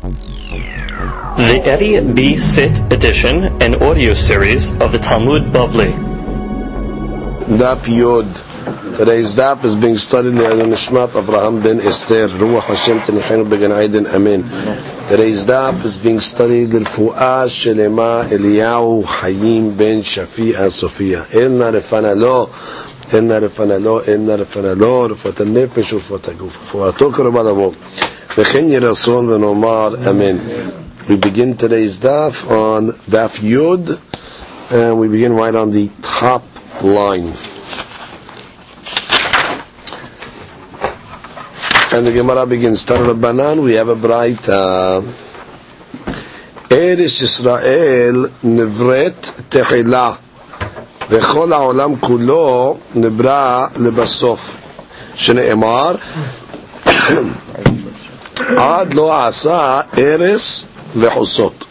The Eddie B. Sit edition and audio series of the Talmud Bavli. Daf Yod. Today's daf is being studied by the Nishmat Avraham ben Esther. Ruach Hashem Tenechenu Began Aiden. Amen. Today's daf is being studied לרפואה שלמה אליהו חיים בן שפיע סופיה. אלנה רפנה לו, אלנה רפנה לו, אלנה רפנה לו, רפואת הנפש ורפואת הגוף. רפואתו קרובה לבוא. וכן יהי רצון ונאמר אמן. We begin today's daf on daf Yud, and we begin right on the top line. And the Gemara begins, Banan, we have a bright Eretz Yisrael nivret tehila, וכל העולם כולו נברא לבסוף, שנאמר, Ad lo asa eres v'chosot.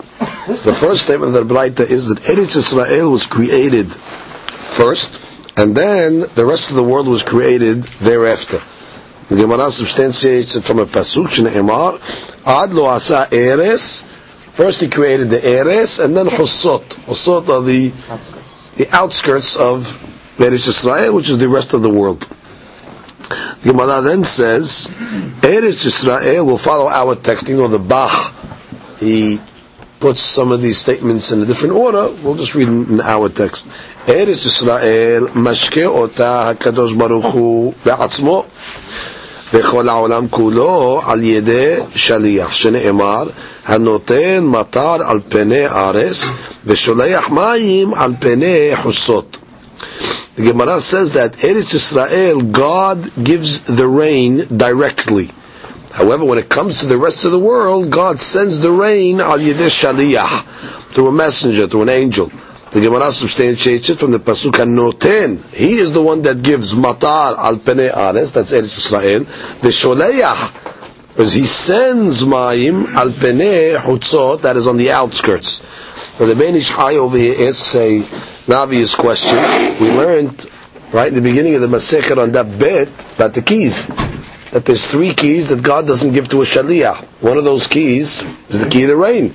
The first statement of the Brayta is that Eretz Israel was created first, and then the rest of the world was created thereafter. The Gemara substantiates it from a pasuk in Emar, Ad lo asa eres. First he created the eres, and then chosot. Chosot are the the outskirts of Eretz Israel, which is the rest of the world. The Gemara then says, Eretz Yisrael will follow our text. You know the Bach. He puts some of these statements in a different order. We'll just read them in our text. Eretz Yisrael mashke ota hakadosh baruch hu be'atzmo. בכל העולם כולו על ידי שליח, שנאמר, הנותן מטר על פני ארץ, ושולח מים על פני חוסות. The Gemara says that Eretz Israel, God gives the rain directly. However, when it comes to the rest of the world, God sends the rain al yedei shaliyah, through a messenger, through an angel. The Gemara substantiates it from the pasuk Noten. He is the one that gives matar al pene ares. That's Eretz Israel. The sholeach, because he sends mayim al pene hutzot. That is on the outskirts. So the Ben Ish Chai over here asks a an obvious question. We learned right in the beginning of the Masechet on that bit about the keys. That there's three keys that God doesn't give to a shaliyah. One of those keys is the key of the rain.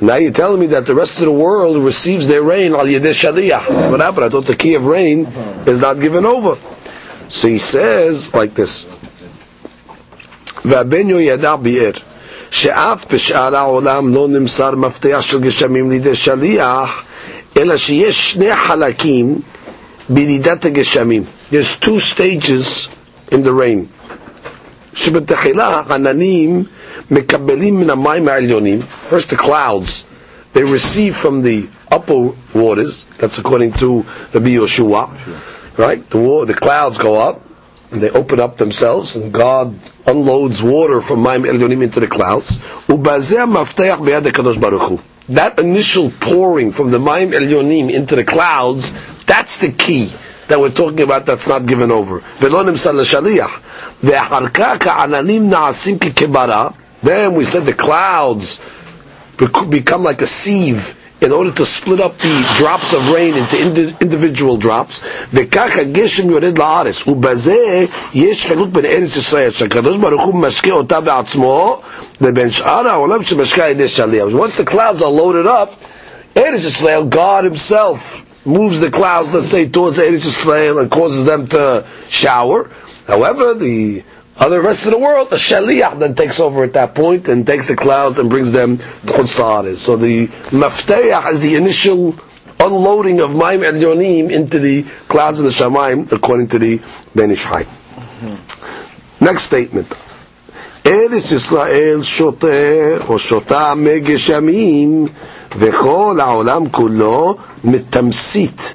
Now you're telling me that the rest of the world receives their rain al yedesh shaliyah. What happened? I thought the key of rain is not given over. So he says like this. שאף בשאר העולם לא נמסר מפתח של גשמים לידי שליח, אלא שיש שני חלקים בירידת הגשמים. There's two stages in the rain. שבתחילה עננים מקבלים מן המים העליונים, first the clouds, they receive from the upper waters, that's according to Rabbi Yoshua, right? The, war, the clouds go up, and they open up themselves, and God unloads water from Mayim Elyonim into the clouds. That initial pouring from the Mayim Elyonim into the clouds, that's the key that we're talking about that's not given over. Then we said the clouds become like a sieve in order to split up the drops of rain into individual drops. וככה גשם יורד לארץ, ובזה יש חילוק בין ארץ ישראל, שהקדוש ברוך הוא משקה אותה בעצמו, לבין שאר העולם שמשקה על ידי שליח. Once the clouds are loaded up, Eretz Israel, God himself moves the clouds, let's say, towards Eretz Israel and causes them to shower. However, the other rest of the world, a shaliach then takes over at that point and takes the clouds and brings them to Chutz So the Mafteyah is the initial unloading of Mayim Elyonim into the clouds of the Shamaim, according to the Ben Ish Hai. Mm-hmm. Next statement. Eris Yisrael שותה או megeshamim vechol וכל kulo mitamsit מתמצית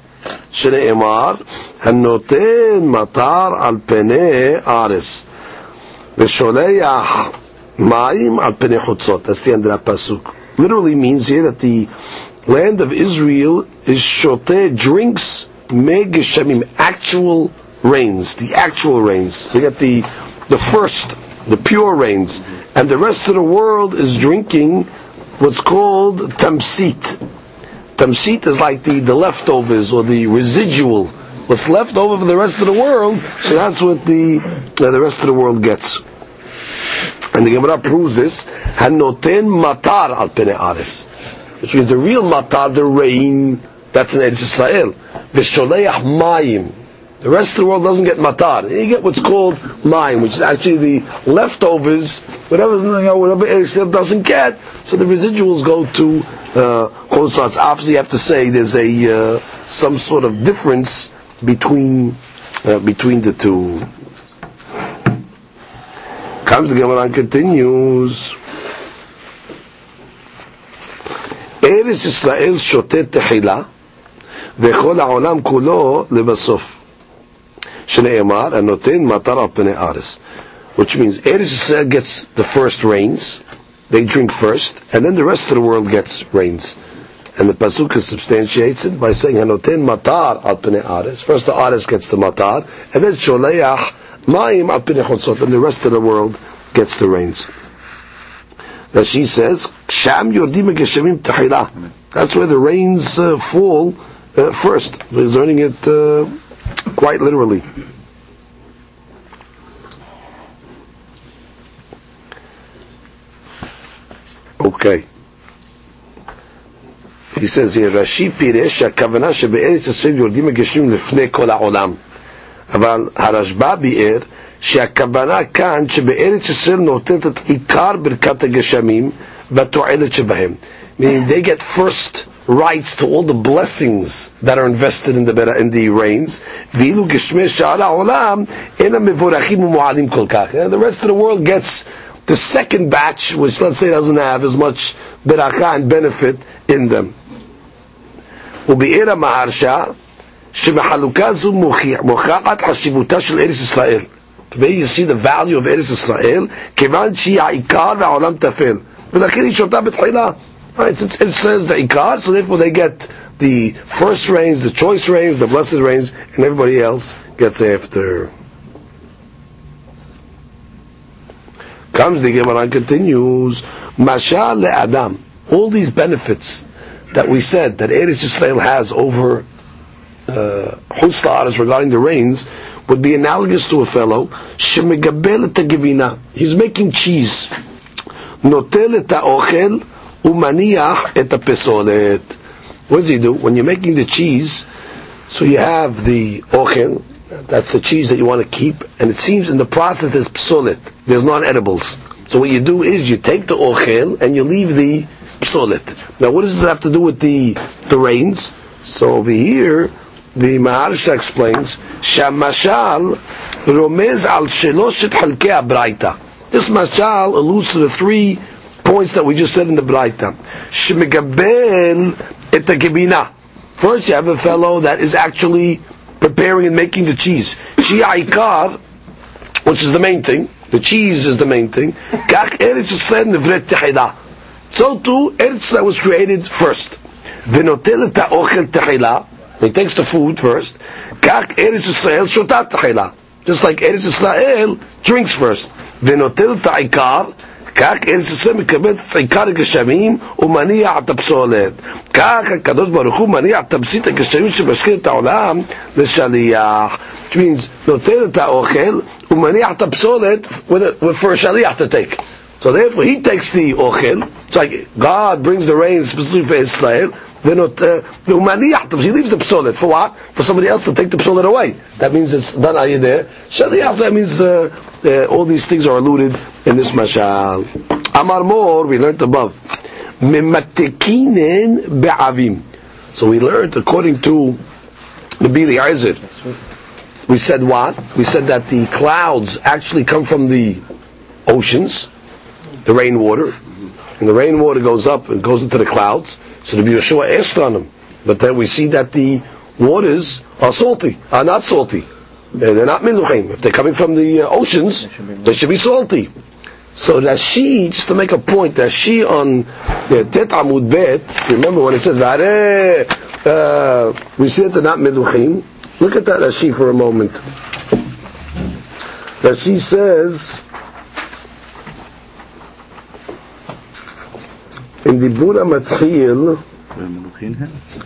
emar הנותן matar al פני ares. Ma'im al penei chutzot. That's the end of that pasuk. Literally means here that the land of Israel is shoteh, drinks megeshamim, actual rains, the actual rains. We get the the first, the pure rains, and the rest of the world is drinking what's called tamsit. Tamsit is like the, the leftovers or the residual what's left over for the rest of the world, so that's what the uh, the rest of the world gets. And the Gemara proves this. Hanoten matar al pene aris. Which means the real matar, the rain, that's in Eretz Israel. V'sholeach mayim. The rest of the world doesn't get matar. You get what's called mayim, which is actually the leftovers, whatever, you know, whatever Eretz Israel doesn't get. So the residuals go to uh, Obviously, you have to say there's a uh, some sort of difference between uh, between the two. Comes the Gemara and continues. ארץ ישראל שותה תחילה, וכל העולם כולו לבסוף. שנאמר, הנותן מטר על פני ארץ. Which means Eretz Israel gets the first rains, they drink first, and then the rest of the world gets rains. And the pasuk substantiates it by saying Hanoten matar al pnei ares. First the ares gets the matar, and then sholeach mayim al pnei chotzot, and the rest of the world gets the rains. That she says sham yordim geshamim tahila. That's where the rains uh, fall uh, first. We're learning it uh, quite literally. Okay. He says here, רש"י פירש שהכוונה שבארץ ישראל יורדים הגשמים לפני כל העולם. אבל הרשב"א ביאר שהכוונה כאן שבארץ ישראל נותנת את עיקר ברכת הגשמים והתועלת שבהם. Meaning they get first rights to all the blessings that are invested in the, in the rains. ואילו גשמי שאר העולם אינם מבורכים ומועלים כל כך. The rest of the world gets the second batch, which let's say doesn't have as much beracha and benefit in them. ובעיר המהרשה, שבחלוקה זו מוכחת חשיבותה של ארץ ישראל. Today you see the value of ארץ ישראל, כיוון שהיא העיקר והעולם טפל. ולכן היא שותה בתחילה. Right, so it says the ikar, so therefore they get the first rains, the choice rains, the blessed rains, and everybody else gets after. Comes the Gemara and continues, Mashal le'adam. All these benefits that we said that Eretz Yisrael has over uh, regarding the rains would be analogous to a fellow shemegabel et He's making cheese. Notel et ha'ochel umaniach et pesolet. What does he do? When you're making the cheese, so you have the ochel, that's the cheese that you want to keep, and it seems in the process there's psolet, there's non-edibles. So what you do is you take the ochel and you leave the psolet. Now what does this have to do with the, the rains? So over here, the Maharsha explains, Shamashal romez al sheloshet abraita. This mashal alludes to the three points that we just said in the Braita. Et. First you have a fellow that is actually preparing and making the cheese. Shi'aikar, which is the main thing. The cheese is the main thing. Kach eretz Yisrael nevret. So too, eretz that was created first. V'notel et ha'ochel tehila. He takes the food first. Kach eretz Yisrael shotat tehila. Just like Eretz Yisrael drinks first. V'notel ta'ikar. כך ארץ ישראל מקבלת את עיקר הגשמים ומניע את הפסולת. כך הקדוש ברוך הוא מניע תמצית הגשמים שמשכין את העולם לשליח. Which means נותן את האוכל ומניע את הפסולת for a שליח to take. So therefore, he takes the ochel. It's like God brings the rain specifically for Israel. Then uh, he leaves the psolet for what? For somebody else to take the psolet away. That means it's done are you there? Shaliyach. That means uh, uh, all these things are alluded in this mashal. Amar Mor, we learned above. Mematekinen be'avim. So we learned according to the Bili Aizir. We said what? We said that the clouds actually come from the oceans the rainwater, and the rainwater goes up and goes into the clouds. So the Yeshua asked on them. But then we see that the waters are salty, are not salty. They're not miluchim. If they're coming from the uh, oceans, they should be salty. So Rashi, just to make a point, Rashi on the Tet Amud Bet, remember when it says, uh, we see that they're not miluchim. Look at that Rashi for a moment. Rashi says, in the Buddha Matchil.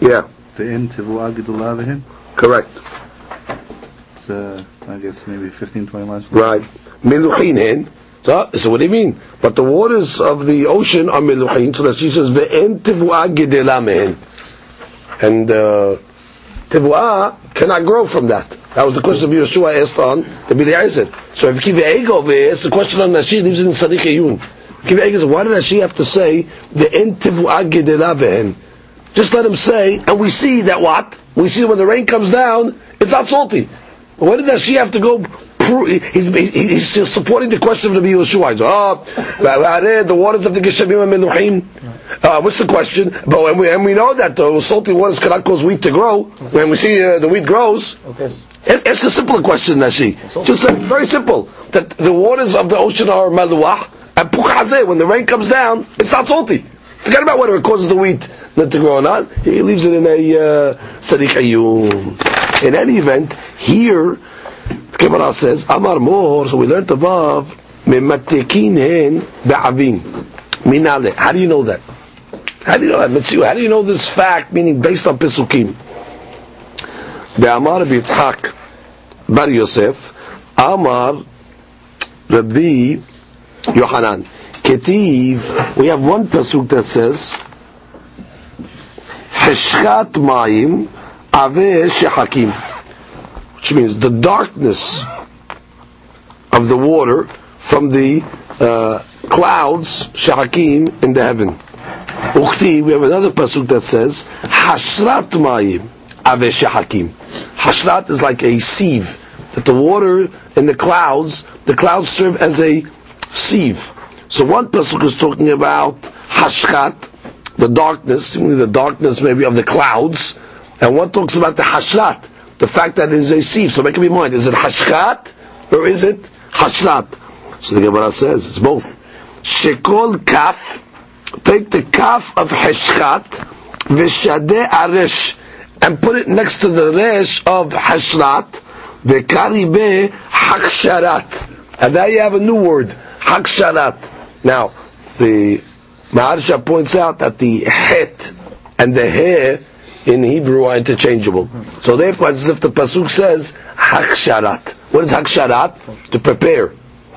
Yeah. Te'en tevuah gedolah v'hem? Correct. Uh, I guess maybe 15, 20 miles. Right. Meluchin hen. So, so what do you mean? But the waters of the ocean are meluchin, so that she says, ve'en tevuah gedelah mehen. And, uh, cannot grow from that. That was the question of Yeshua asked on the Bili So if you keep the egg over here, it's the question on Rashi, lives in Sadiq Ayun. Why did Rashi have to say the mehen? Just let him say, and we see that what? We see when the rain comes down, it's not salty. Why did Rashi have to go he's, he's supporting the question of the Yeshua. Oh, the waters of the Geshamim and Menuchim. Uh, what's the question? But when we, and we know that the salty waters cannot cause wheat to grow. When we see uh, the wheat grows, okay. ask a simpler question, Rashi. Just say, very simple. That the waters of the ocean are maluah, and pukhazeh, when the rain comes down, it's not salty. Forget about whether it causes the wheat not to grow or not. He leaves it in a uh, sadiq In any event, here the Gemara says, Amar Mor, so we learned above, Mematikin hen be'avim. Minale. How do you know that? How do you know that? How do you know this fact, meaning based on Pesukim? Be'amar Yitzhak bar Yosef, Amar Rabbi Yohanan. Ketiv, we have one pasuk that says, Heshchat Mayim Ave Shehakim which means the darkness of the water from the uh, clouds, shahakim, in the heaven. Ukti, we have another pasuk that says, Hashrat mayim ave shahakim. Hashrat is like a sieve, that the water in the clouds, the clouds serve as a sieve. So one pasuk is talking about hashkat, the darkness, the darkness maybe of the clouds, and one talks about the hashrat, the fact that it is a sieve. So make up your mind. Is it hashkat or is it hashlat? So the Gemara says it's both. Shekol kaf. Take the kaf of hashkat v'shadeh arish and put it next to the resh of hashlat v'karibe haksharat. And there you have a new word, haksharat. Now, the Maharsha points out that the het and the he in Hebrew are interchangeable. So therefore, as if the pasuk says haksharat. What is haksharat? To prepare,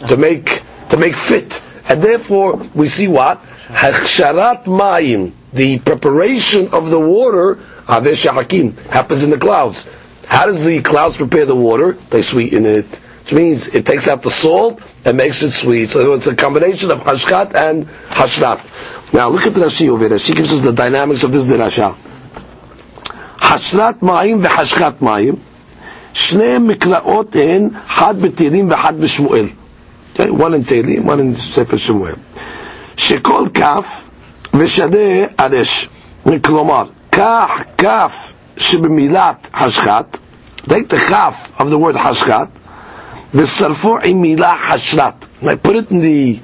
to make, to make fit, and therefore we see what haksharat mayim, the preparation of the water. Avesh happens in the clouds. How does the clouds prepare the water? They sweeten it Which means it takes out the salt and makes it sweet. So it's a combination of hashkat and hashrat. Now look at the Rashi over there. She gives us the dynamics of this dirasha. חשרת מים וחשכת מים, שני מקלעות הן חד בתהילים ואחד בשמואל. Okay, one in תהילים, one in ספר שמואל. שכל כף ושדה ארש. כלומר, קח כף שבמילת חשכת, take the כף of the word חשכת, V'sarfu imila hashrat. I put it in the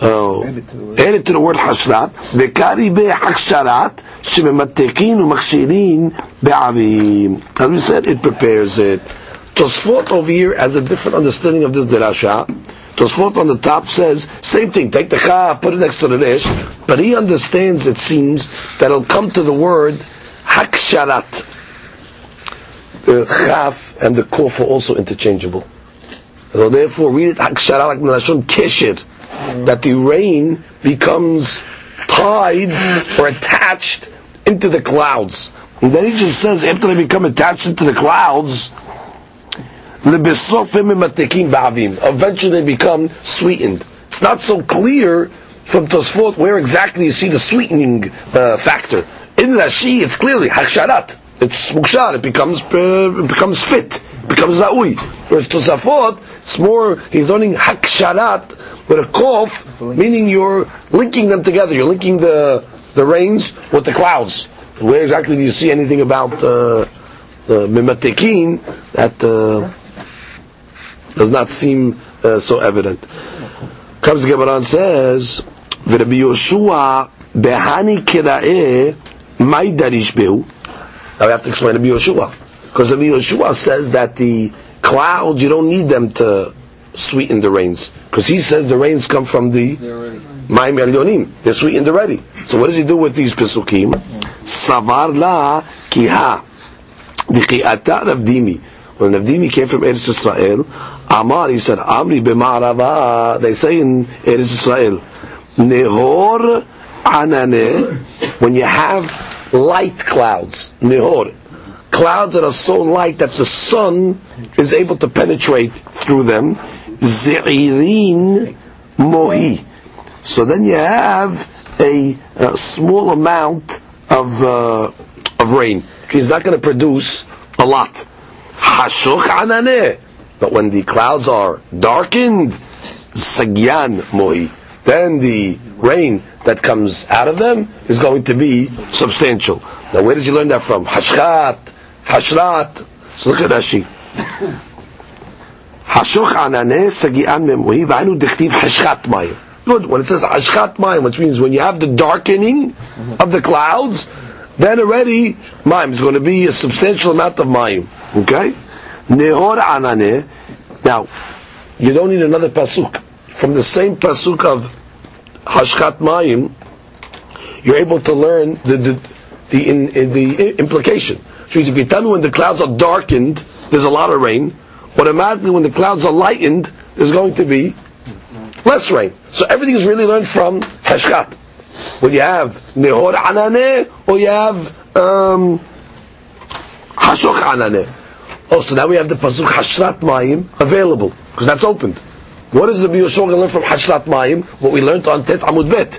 uh, added to the word hashrat. Vekari be haksharat shemematekin u'makshirin be'avim. As we said, it prepares it. Tosfot over here has a different understanding of this derasha. Tosfot on the top says, same thing, take the cha, put it next to the resh, but he understands, it seems, that it'll come to the word haksharat. The chaf and the kofa also interchangeable. So therefore, read it kesher that the rain becomes tied or attached into the clouds. And then he just says, after they become attached into the clouds, eventually they become sweetened. It's not so clear from Tosfot where exactly you see the sweetening uh, factor. In Rashi, it's clearly haksharat. It's mukshar. It becomes uh, it becomes fit. Becomes ra'ui. Whereas Tosafot, it's more he's learning haksharat with a kof, meaning you're linking them together. You're linking the the rains with the clouds. Where exactly do you see anything about uh, the mimatekin that uh, does not seem uh, so evident? Comes Gemara says, "V'Rabbi Yoshua behani kira'eh maydarish behu." Now we have to explain Rabbi Yoshua because Rabbi Yoshua says that the clouds you don't need them to sweeten the rains. Because he says the rains come from the Maim Elyonim. They're sweetened already. So what does he do with these Pesukim? Savar la kiha. Diqi'ata Rav Dimi. When Rav Dimi came from Eretz Israel, Amar, he said, Amri b'ma'arava, they say in Eretz Israel, Nehor anane, when you have light clouds, Nehor, clouds that are so light that the sun is able to penetrate through them, Ze'irin mohi. So then you have a, a small amount of, uh, of rain. He's not going to produce a lot. Hashuch anane. But when the clouds are darkened, sagyan mohi, then the rain that comes out of them is going to be substantial. Now, where did you learn that from? Hashchat, hashrat. So look at Rashi. Hashuch anane sagian memohi v'anu dichtiv hashchat mayim. Good. When it says hashchat mayim, which means when you have the darkening of the clouds, then already mayim is going to be a substantial amount of mayim. Okay? Nehor anane. Now, you don't need another pasuk. From the same pasuk of hashchat mayim, you're able to learn the the the, in, in the implication. If you tell me when the clouds are darkened, there's a lot of rain. Automatically, when the clouds are lightened, there's going to be less rain. So everything is really learned from hashchat. When you have nehor anane or you have um, anane. Oh, so now we have the pasuk hashrat mayim available because that's opened. What is the Yoshua going learn from hashrat mayim? What we learned on Tet Amud Bet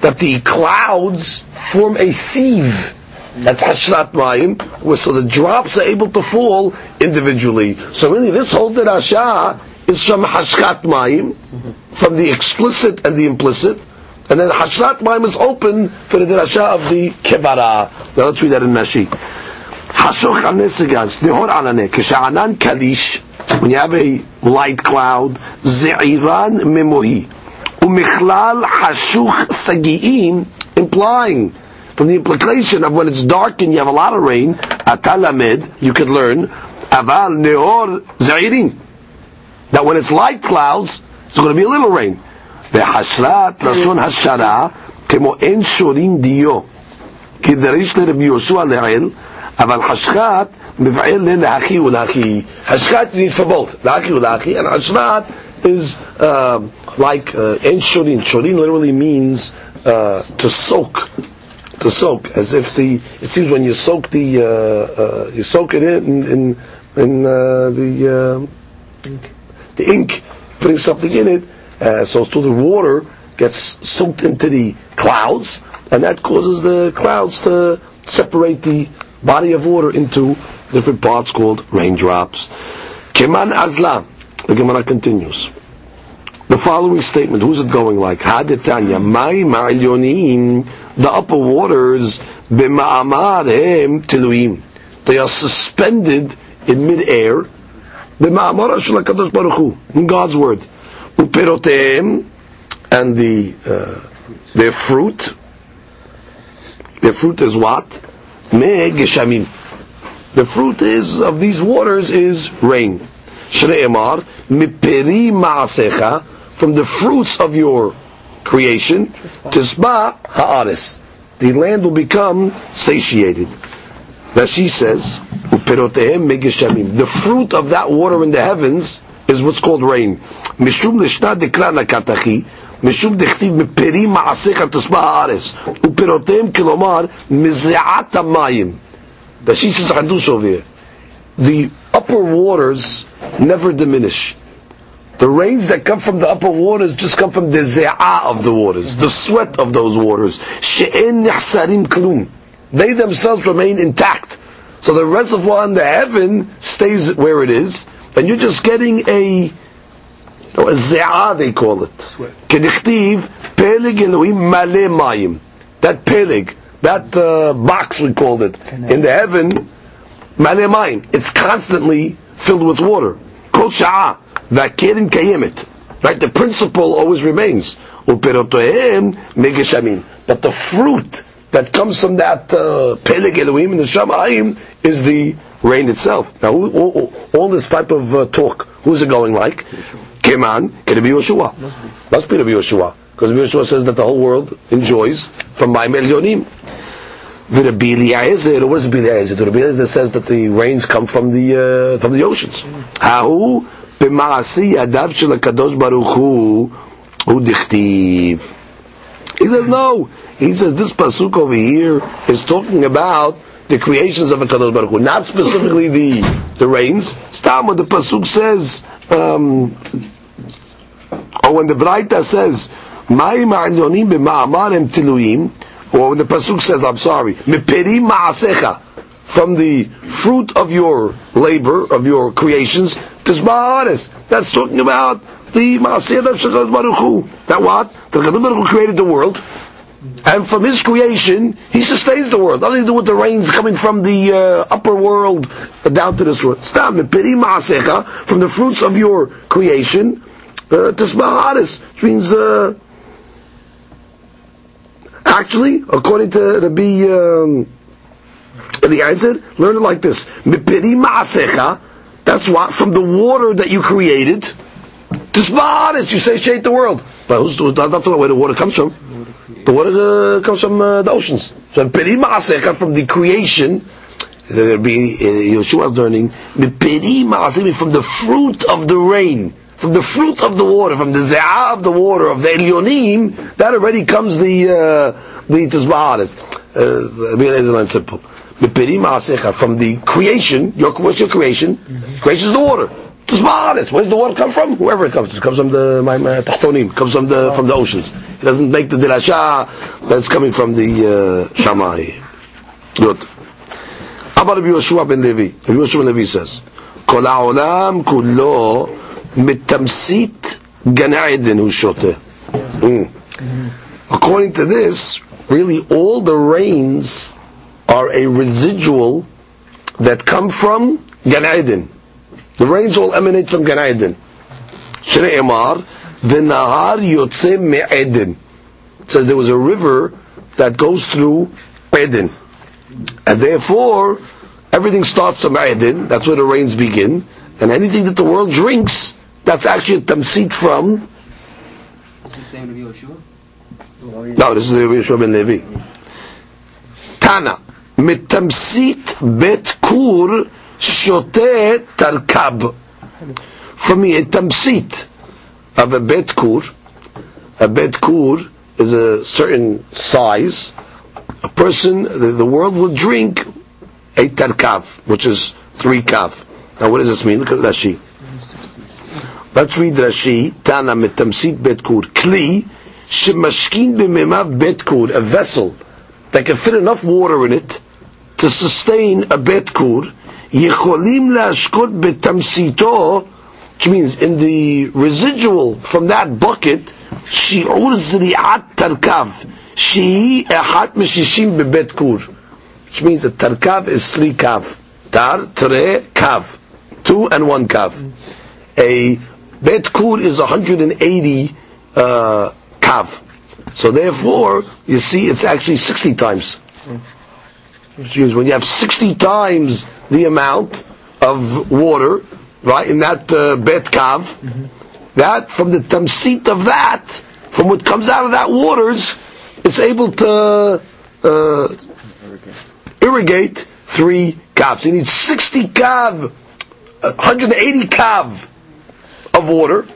that the clouds form a sieve. That's hashrat mayim, where so the drops are able to fall individually. So really, this whole derasha is from hashrat mayim, from the explicit and the implicit, and then hashrat mayim is open for the derasha of the kevara. Now let's read that in Rashi. Hashoch anesegans, nehor anane, kisha'anan kalish, when you have a light cloud, ze'iran memohi, umichlal hashuch sagi'im, implying from the implication of when it's dark and you have a lot of rain, atalamed, you could learn, aval neor za'irin. That when it's light clouds, it's going to be a little rain. וחשרת לשון השערה כמו אין שורים דיו כדריש לרבי יהושע לעיל אבל חשכת מבער ללאחי ולאחי חשכת needs for both לאחי ולאחי and חשרת is uh, like uh, אין שוrin שוrin literally means uh, to soak to soak as if the it seems when you soak the uh, uh, you soak it in in, in uh, the uh, the ink putting something in it uh, so so the water gets soaked into the clouds and that causes the clouds to separate the body of water into different parts called raindrops. Keman azla. The Gemara continues. The following statement who's it going like? Hadetanya mai ma'ilyonim the upper waters b'ma'amarem tiluim. They are suspended in midair. B'ma'amar shel Hakadosh Baruch Hu in God's word. Uperoteim and the uh, their fruit. Their fruit is what? Me geshamim. The fruit is of these waters is rain. Shre'emar miperi ma'asecha from the fruits of your creation, tisba ha'aris. The land will become satiated. Now she says, uperotehem megeshamim. The fruit of that water in the heavens is what's called rain. Mishum lishna dekra nakatachi. משום דכתיב מפרי מעשיך תשמע הארץ ופירותיהם כלומר מזיעת המים. The she says Hadush over here. The upper waters never diminish. The rains that come from the upper waters just come from the ze'ah of the waters, the sweat of those waters. She'en nihsarim klum. They themselves remain intact. So the reservoir in the heaven stays where it is, and you're just getting a, a ze'ah, they call it. Elohim male mayim. That pelig, that uh, box we called it, in the heaven, male mayim. It's constantly filled with water. Kol sha'ah. Vakerin kayemet. Right? The principle always remains. Uperotohem megeshamim. But the fruit that comes from that uh, Peleg Elohim and the Shamayim is the rain itself. Now, who, all, this type of uh, talk, who's it going like? Keman, can it be Yoshua? Must be Must be Rabbi Yoshua. Because Rabbi Yoshua says that the whole world enjoys from my Elyonim. Rabbi Eliezer, what is Rabbi Eliezer? Rabbi Eliezer says that the rains come from the uh, from the oceans. Hahu b'maasi adav shel Hakadosh Baruch Hu hu dichtiv. He says no. He says this pasuk over here is talking about the creations of Hakadosh Baruch Hu, not specifically the the rains. Stam when the pasuk says, um, or when the Braita says, "Ma'im ha'anyonim b'ma'amar em tiluim." Or when the Pasuk says, I'm sorry, Mipiri ma'asecha, from the fruit of your labor, of your creations, tisbaharis." That's talking about the Ma'aseh of Shekhat Baruch That what? The Shekhat Baruch Hu created the world, and from his creation, he sustains the world. Nothing to do with the rains coming from the uh, upper world down to this world. Stam, from the fruits of your creation, uh, which means uh, actually, according to Rabbi, um, the said, learn it like this. Mipiri Maasecha, that's what, from the water that you created, Tisba'aris, you say the world. But who's, who's not about where the water comes from. The water uh, comes from uh, the oceans. So Peri Ma'asecha from the creation, there'll be uh, Yeshua's learning, Peri Ma'asecha from the fruit of the rain, from the fruit of the water, from the ze'ah of the water, of the Elyonim, that already comes the uh, the Tizba'aris. Uh, simple. Peri Ma'asecha from the creation, your, what's your creation? Creation is the water. Tizba'aris. Where's the water come from? Whoever it comes, it comes from the my, my tahtonim, comes from the from the oceans. It doesn't make the dirasha that's coming from the uh, Shammai. Good. How about Rabbi Yeshua ben Levi? Rabbi Yeshua ben Levi says, כל העולם כולו Ushote. Mm. According to this, really all the rains are a residual that come from Gan Eden. The rains all emanate from Gan Eden. Emar, the Nahar Yotze Me'eden. Says there was a river that goes through Eden. And therefore, everything starts from Eden, that's where the rains begin, and anything that the world drinks that's actually a tamsit from. No, this is the Yeshua ben Levi. Tana, metamsit bet kur shote tarkab. me, a tamsit of a bet kur. A bet kur is a certain size. A person, the, the world will drink a tarkav, which is three kav. Now, what does this mean? Look at Rashi. Let's read Rashi. Tana metamsit bet kur. Kli shemashkin b'memav bet kur. A vessel that can fit enough water in it to sustain a bet kur. יכולים להשקות בתמסיתו, which means in the residual from that bucket, שיעור זריעת תרכב, שהיא אחת משישים בבית כור. Which means that tarkav is three kav. Tar, tre, kav. Two and one kav. A bet kur is 180 uh, kav. So therefore, you see, it's actually 60 times. Means when you have 60 times the amount of water, right, in that uh, bet kav, that from the tamsit of that, from what comes out of that waters, it's able to uh, irrigate three kavs. You need 60 kav, uh, 180 kav of water,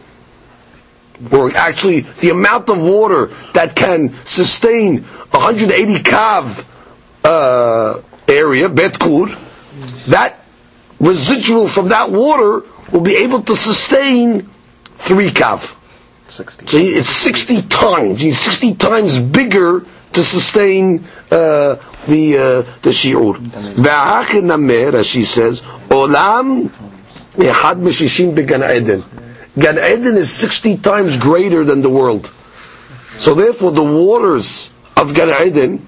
or actually the amount of water that can sustain 180 kav uh, area, bet kur, that residual from that water will be able to sustain three kav. 60. So it's 60 times. He's 60 times bigger to sustain uh, the uh, the shiur. As she says, olam echad meshishim began Eden. Gan Eden is 60 times greater than the world. So therefore, the waters of Gan Eden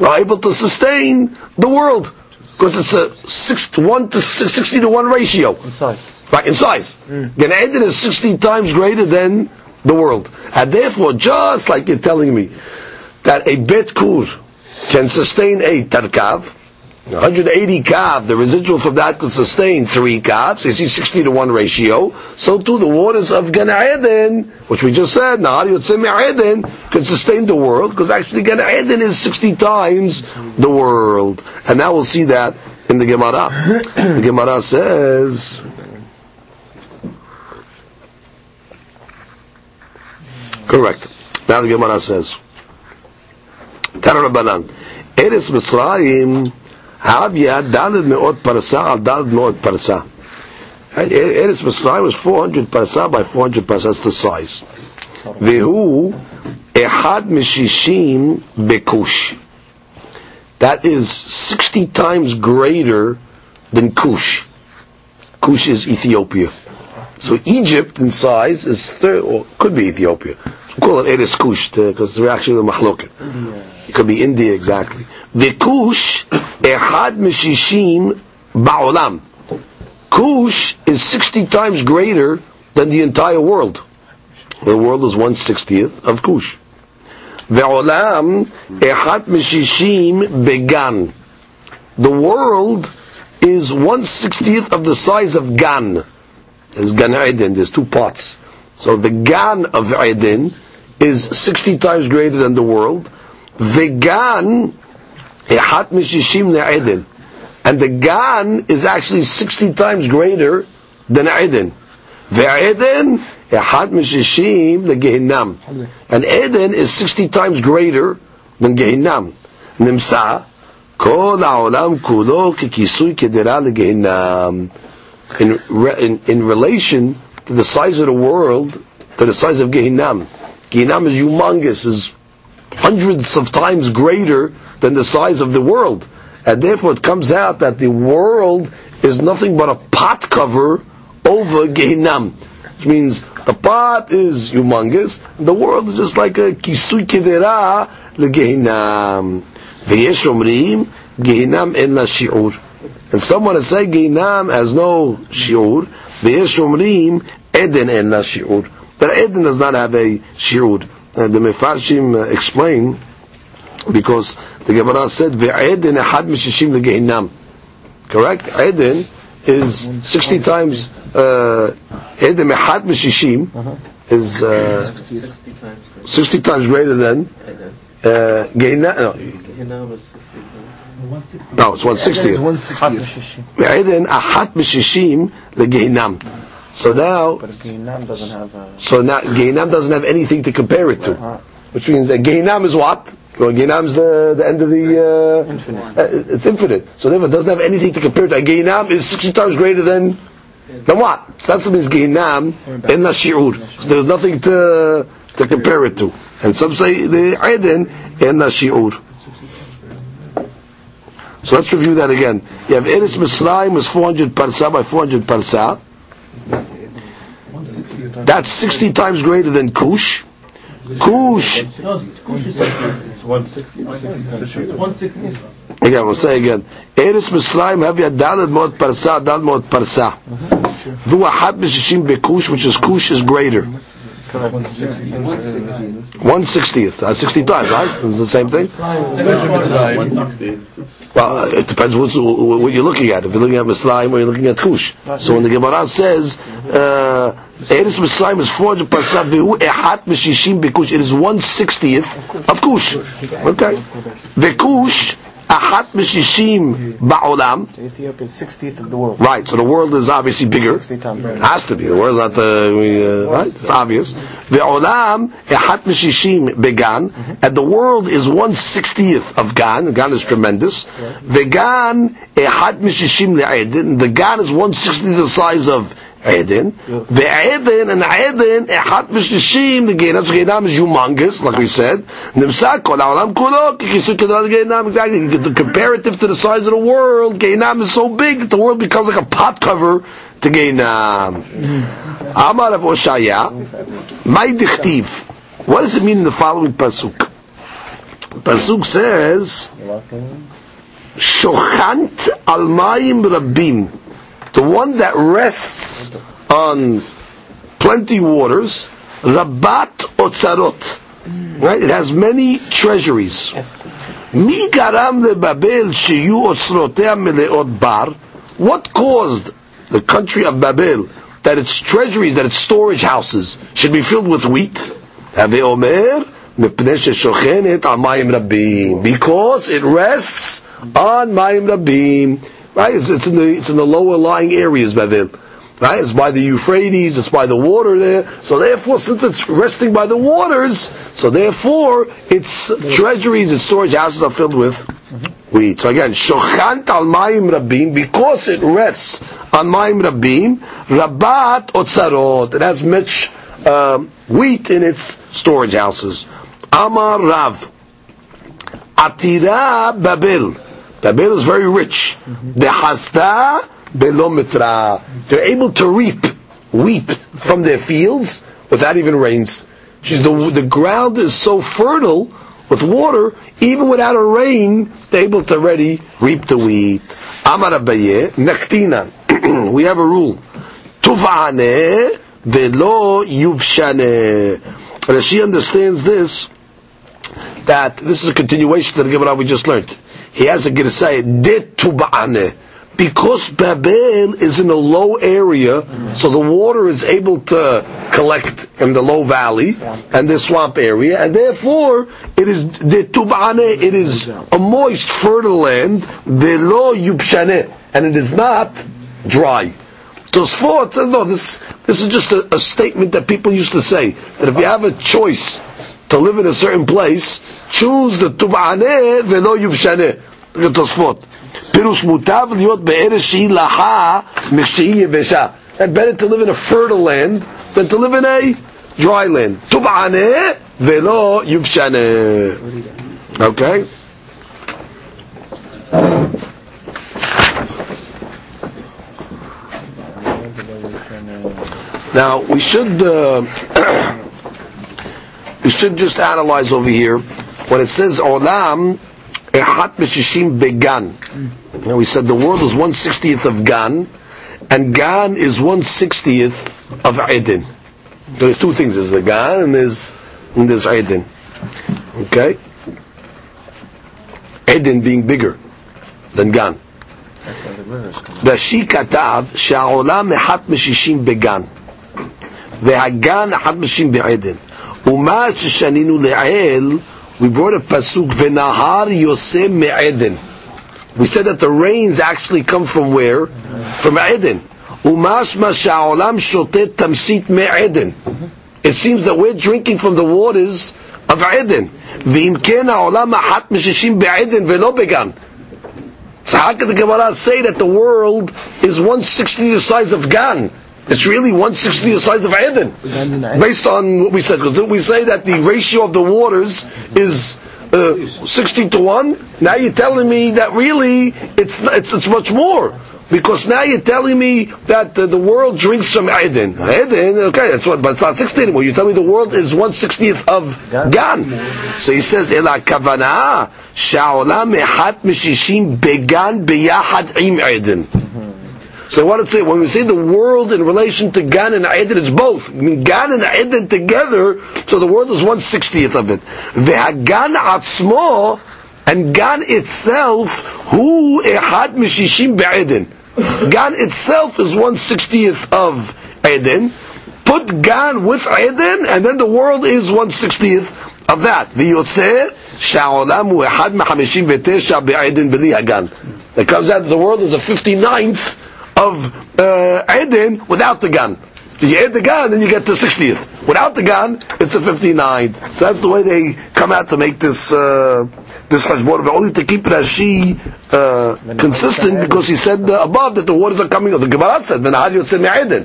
are able to sustain the world because it's a six to one to six, 60 to one ratio. Inside. Right, in size. Hmm. Gan Eden is 60 times greater than the world. And therefore, just like you're telling me that a bet kur can sustain a tarkav, 180 kav, the residual from that could sustain three kav, so you see 60 to 1 ratio. So too the waters of Gan Eden, which we just said, Nahar Yotzemi Eden, could sustain the world, because actually Gan Eden is 60 times the world. And now we'll see that in the Gemara. the Gemara says, Correct. Now the Gemara says, Tara Rabbanan, Eretz Mitzrayim, Havya dalad me'ot parsa al dalad me'ot parsa. And er, Eretz Mitzrayim was 400 parsa by 400 parsa, that's the size. Vehu, Ehad Mishishim Bekush. That is 60 times greater than Kush. Kush is Ethiopia. So Egypt in size is third, or could be Ethiopia. We call it Eretz Kush uh, because they're actually the Mahloket. It could be India exactly. The Kush, Ehad Mishishim Ba'olam. Kush is 60 times greater than the entire world. The world is 1 60th of Kush. Ve'olam echat mishishim began. The world is 1 60th of the size of Gan. There's Gan Eden, there's two parts. So the Gan of Eden is 60 times greater than the world. The Gan echat mishishim Eden. And the Gan is actually 60 times greater than Eden. The Ve'eden Ehad Mishishim the. And Eden is 60 times greater than Gehinam. Nimsa, Kikisui Kedera LeGehinam. In, re- in, in relation to the size of the world, to the size of Gehinam. Gehinam is humongous, is hundreds of times greater than the size of the world. And therefore it comes out that the world is nothing but a pot cover over Gehinam. Which means the pot is humongous, the world is just like a kisui kedera legehinam. V'yesh gehinam en la shi'ur. And someone is saying gehinam has no shi'ur, v'yesh omrim, eden en la shi'ur. That eden does not have a shi'ur. Uh, the Mefarshim uh, explain, because the Gemara said, v'eden ehad mishishim legehinam. Correct? Eden is 60 times Eden Mehad Meshishim is uh, 60 times. 60 times greater than uh, Gehinam. No, Gehinam was 60 times. No, it's 160. Eden Ahat Meshishim Gehinam. So now, But Gehinam doesn't have a... so now Gehinam doesn't have anything to compare it to, which means that Gehinam is what? Well, Gehinam is the, the end of the. Uh, Infinite. uh, it's infinite. So therefore, it doesn't have anything to compare it to. Gehinam is 60 times greater than. Then what? So that's what means Gehinam in the shi'ur. So there's nothing to to compare it to. And some say the Eden in the shi'ur. So let's review that again. You have Eretz Mitzrayim was 400 parsa by 400 parsa. That's 60 times greater than Kush. Kush, It's 160. 160. again, we'll say again. Eretz Mitzrayim have dalad mod parsa, dalad mod parsa. Vu ahad mishishim bekush, which is Kush is greater. One sixtieth, uh, sixty times, right? It's the same thing. Well, uh, it depends what's, what you're looking at. If you're looking at Mitzrayim or you're looking at Kush. So when the Gemara says, uh, Eretz Mitzrayim is 400 parsa, v'hu ehat mishishim bekush, it is one sixtieth of Kush. Okay. The Kush, ahat mishishim ba'olam, Ethiopia is 60th of the world. Right, so the world is obviously bigger. 60 times. It has to be. The world's not the uh, right. It's obvious. The olam ehat mishishim began, and the world is one sixtieth of Gan. Gan is tremendous. The Gan ehat mishishim le'edin. The Gan is one sixtieth the size of Eden. The Eden and Eden ehat mishishim. The Gehinam, so Gehinam is humongous, like we said. Nimsa kol haolam kulo kikisuk kedra Gehinam. Exactly. The comparative to the size of the world. Gehinam is so big that the world becomes like a pot cover to Gehinam. Amar of Oshaya, my dichtiv. What does it mean in the following pasuk? Pasuk says, "Shochant al mayim rabim," The one that rests on plenty waters, rabat otzarot. Right? It has many treasuries. Mi garam lebabel sheyu otzrotea meleot bar. What caused the country of Babel that its treasuries, that its storage houses should be filled with wheat? Because it rests on Mayim Rabim. Right? It's, it's in the it's in the lower lying areas, Babel. Right? It's by the Euphrates, it's by the water there. So therefore, since it's resting by the waters, so therefore its treasuries, its storage houses are filled with wheat. So again, shochant al mayim rabim, because it rests on mayim rabim, rabat otzarot. It has much um, wheat in its storage houses. Amar Rav. Atira Babel. Babel is very rich. Mm-hmm. The hasta belomitra. They're able to reap wheat from their fields without even rains. She's the the ground is so fertile with water, even without a rain, they're able to already reap the wheat. Amar Abaye. We have a rule. Tuvane velo yuvshane. Rashi understands this that this is a continuation to the Gemara we just learned. He has a Girsay, de tuba'ane. Because Babel is in a low area, so the water is able to collect in the low valley and the swamp area, and therefore it is de tuba'ane, it is a moist, fertile land, de lo yubshane, and it is not dry. Tosfot says, no, this, this is just a, a statement that people used to say, that if you have a choice to live in a certain place, choose the tub'aneh velo yubshaneh. Look at Tosfot. פירוש מוטב להיות בארץ שהיא לחה משהיא יבשה. And better to live in a fertile land than to live in a dry land. תובענה ולא יובשנה. Okay? Now, we should, uh, we should just analyze over here when it says olam echat b'shishim began. You know, we said the world is one sixtieth of Gan, and Gan is one sixtieth of Eden. There's two things: there's the Gan and there's and there's Eden. Okay, Eden being bigger than Gan. רש"י כתב שהעולם אחד משישים בגן והגן אחד משישים בעדן ומה ששנינו לעיל we brought a pasuk ונהר יוצא מעדן we said that the rains actually come from where? from Eden ומשמע שהעולם שותה תמצית מעדן it seems that we're drinking from the waters of Eden ואם כן העולם אחת משישים בעדן ולא בגן so how can the Gemara say that the world is 160 the size of Gan? It's really one sixtieth the size of Eden, based on what we said. Because we say that the ratio of the waters is uh, sixty to one. Now you're telling me that really it's it's, it's much more. Because now you're telling me that uh, the world drinks from Eden. Eden, okay, that's what, but it's not 60 anymore. You tell me the world is 160th of Gan. So he says, Ela kavana, sha'olam mehat mishishim began biyahad im Eden. So what it say? When we say the world in relation to Gan and Eden, it's both. I mean, Gan and Eden together, so the world is one sixtieth of it. Ve'hagan atzmo, and Gan itself, hu ehad mishishim be'eden. Gan itself is one sixtieth of Eden. Put Gan with Eden, and then the world is one sixtieth of that. V'yotzeh, שהעולם הוא אחד מחמישים ותשע בעדן בלי הגן. It comes out the world is a 59th of uh, Eden without the gun. If you add the gun, then you get to 60th. Without the gun, it's a 59th. So that's the way they come out to make this uh, this hashbon. Only to keep Rashi uh, consistent because he said uh, above that the waters are coming. or The Gemara said, "Ben Yotze Eden,"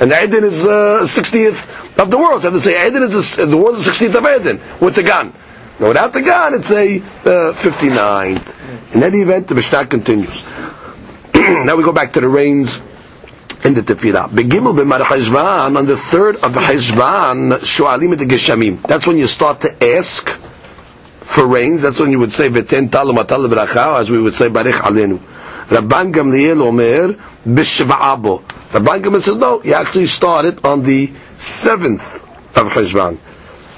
and Eden is uh, 60th of the world. So they say Eden is a, the world is 60th of Eden with the gun. Now, without the gun, it's a uh, 59th. In any event, the Mishnah continues. now we go back to the rains in the Tefillah. Begimel b'mar Heshvan, on the third of Heshvan, Shoalim et Geshamim. That's when you start to ask for rains. That's when you would say, V'ten talu matal bracha, as we would say, Barech alenu. Rabban Gamliel Omer, B'shva'abo. Rabban Gamliel said, no, you actually started on the seventh of Heshvan.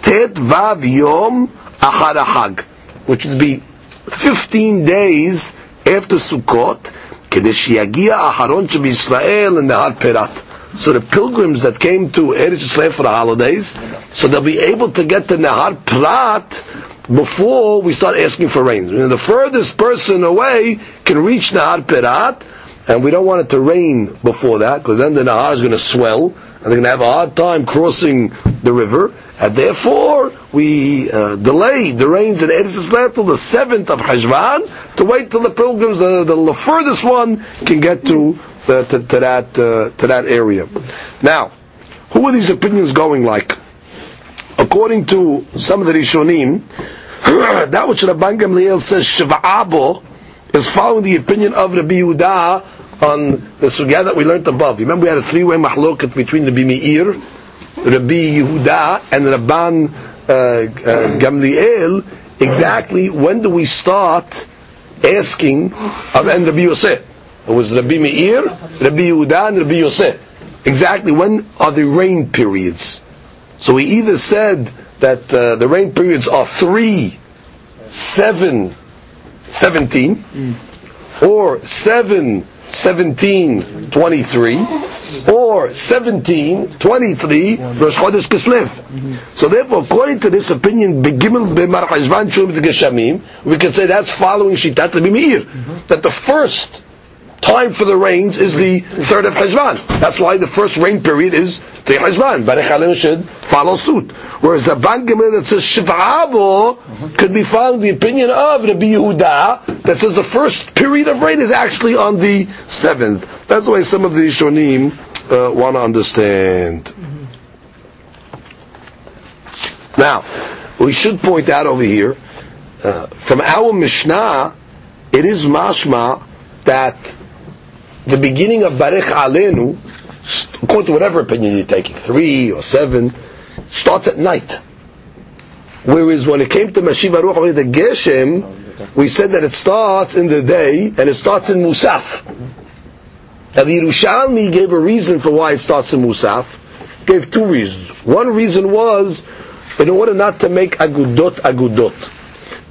Tet Vav Yom Achar which would be 15 days after Sukkot, Aharon Israel in the Har Perat. So the pilgrims that came to Eretz Yisrael for the holidays, so they'll be able to get to Nahar Prat before we start asking for rain. You know, the furthest person away can reach Nahar Perat, and we don't want it to rain before that, because then the Nahar is going to swell, and they're going to have a hard time crossing the river and therefore we uh, delayed the rains in Eretz Yisrael till the seventh of Hajvan to wait till the pilgrims, uh, the, the furthest one, can get to uh, to, to that uh, to that area. Now, who are these opinions going like? According to some of the Rishonim, that which Rabban Gamliel says Shiva'abo is following the opinion of Rabbi Yehuda on the sugya that we learned above. Remember we had a three-way mahlokat between Rabbi Meir, Rabbi Yehuda, and Rabban uh, uh, Gamliel. Exactly when do we start asking, uh, and Rabbi Yosef? It was Rabbi Meir, Rabbi Yehuda, and Rabbi Yosef. Exactly when are the rain periods? So we either said that uh, the rain periods are 3, 7, 17, or 7, 17, 23, or 17, 23, Rosh Chodesh Kislev. So therefore, according to this opinion, we can say that's following Shitat Rabbi Meir, that the first time for the rains is the third of Hezvan. That's why the first rain period is the Hezvan. Barech Alim should follow suit. Whereas the Ban Gemara that says Shiv'abo could be following the opinion of Rabbi Yehuda that says the first period of rain is actually on the seventh. That's why some of the Shonim uh, want to understand. Now, we should point out over here, uh, from our Mishnah, it is mashma that the beginning of Barech Alenu, according to whatever opinion you're taking, three or seven, starts at night. Whereas when it came to Mashiva Ruach, the Geshem, we said that it starts in the day and it starts in Musaf. Now the Yerushalmi gave a reason for why it starts in Musaf. Gave two reasons. One reason was in order not to make agudot agudot.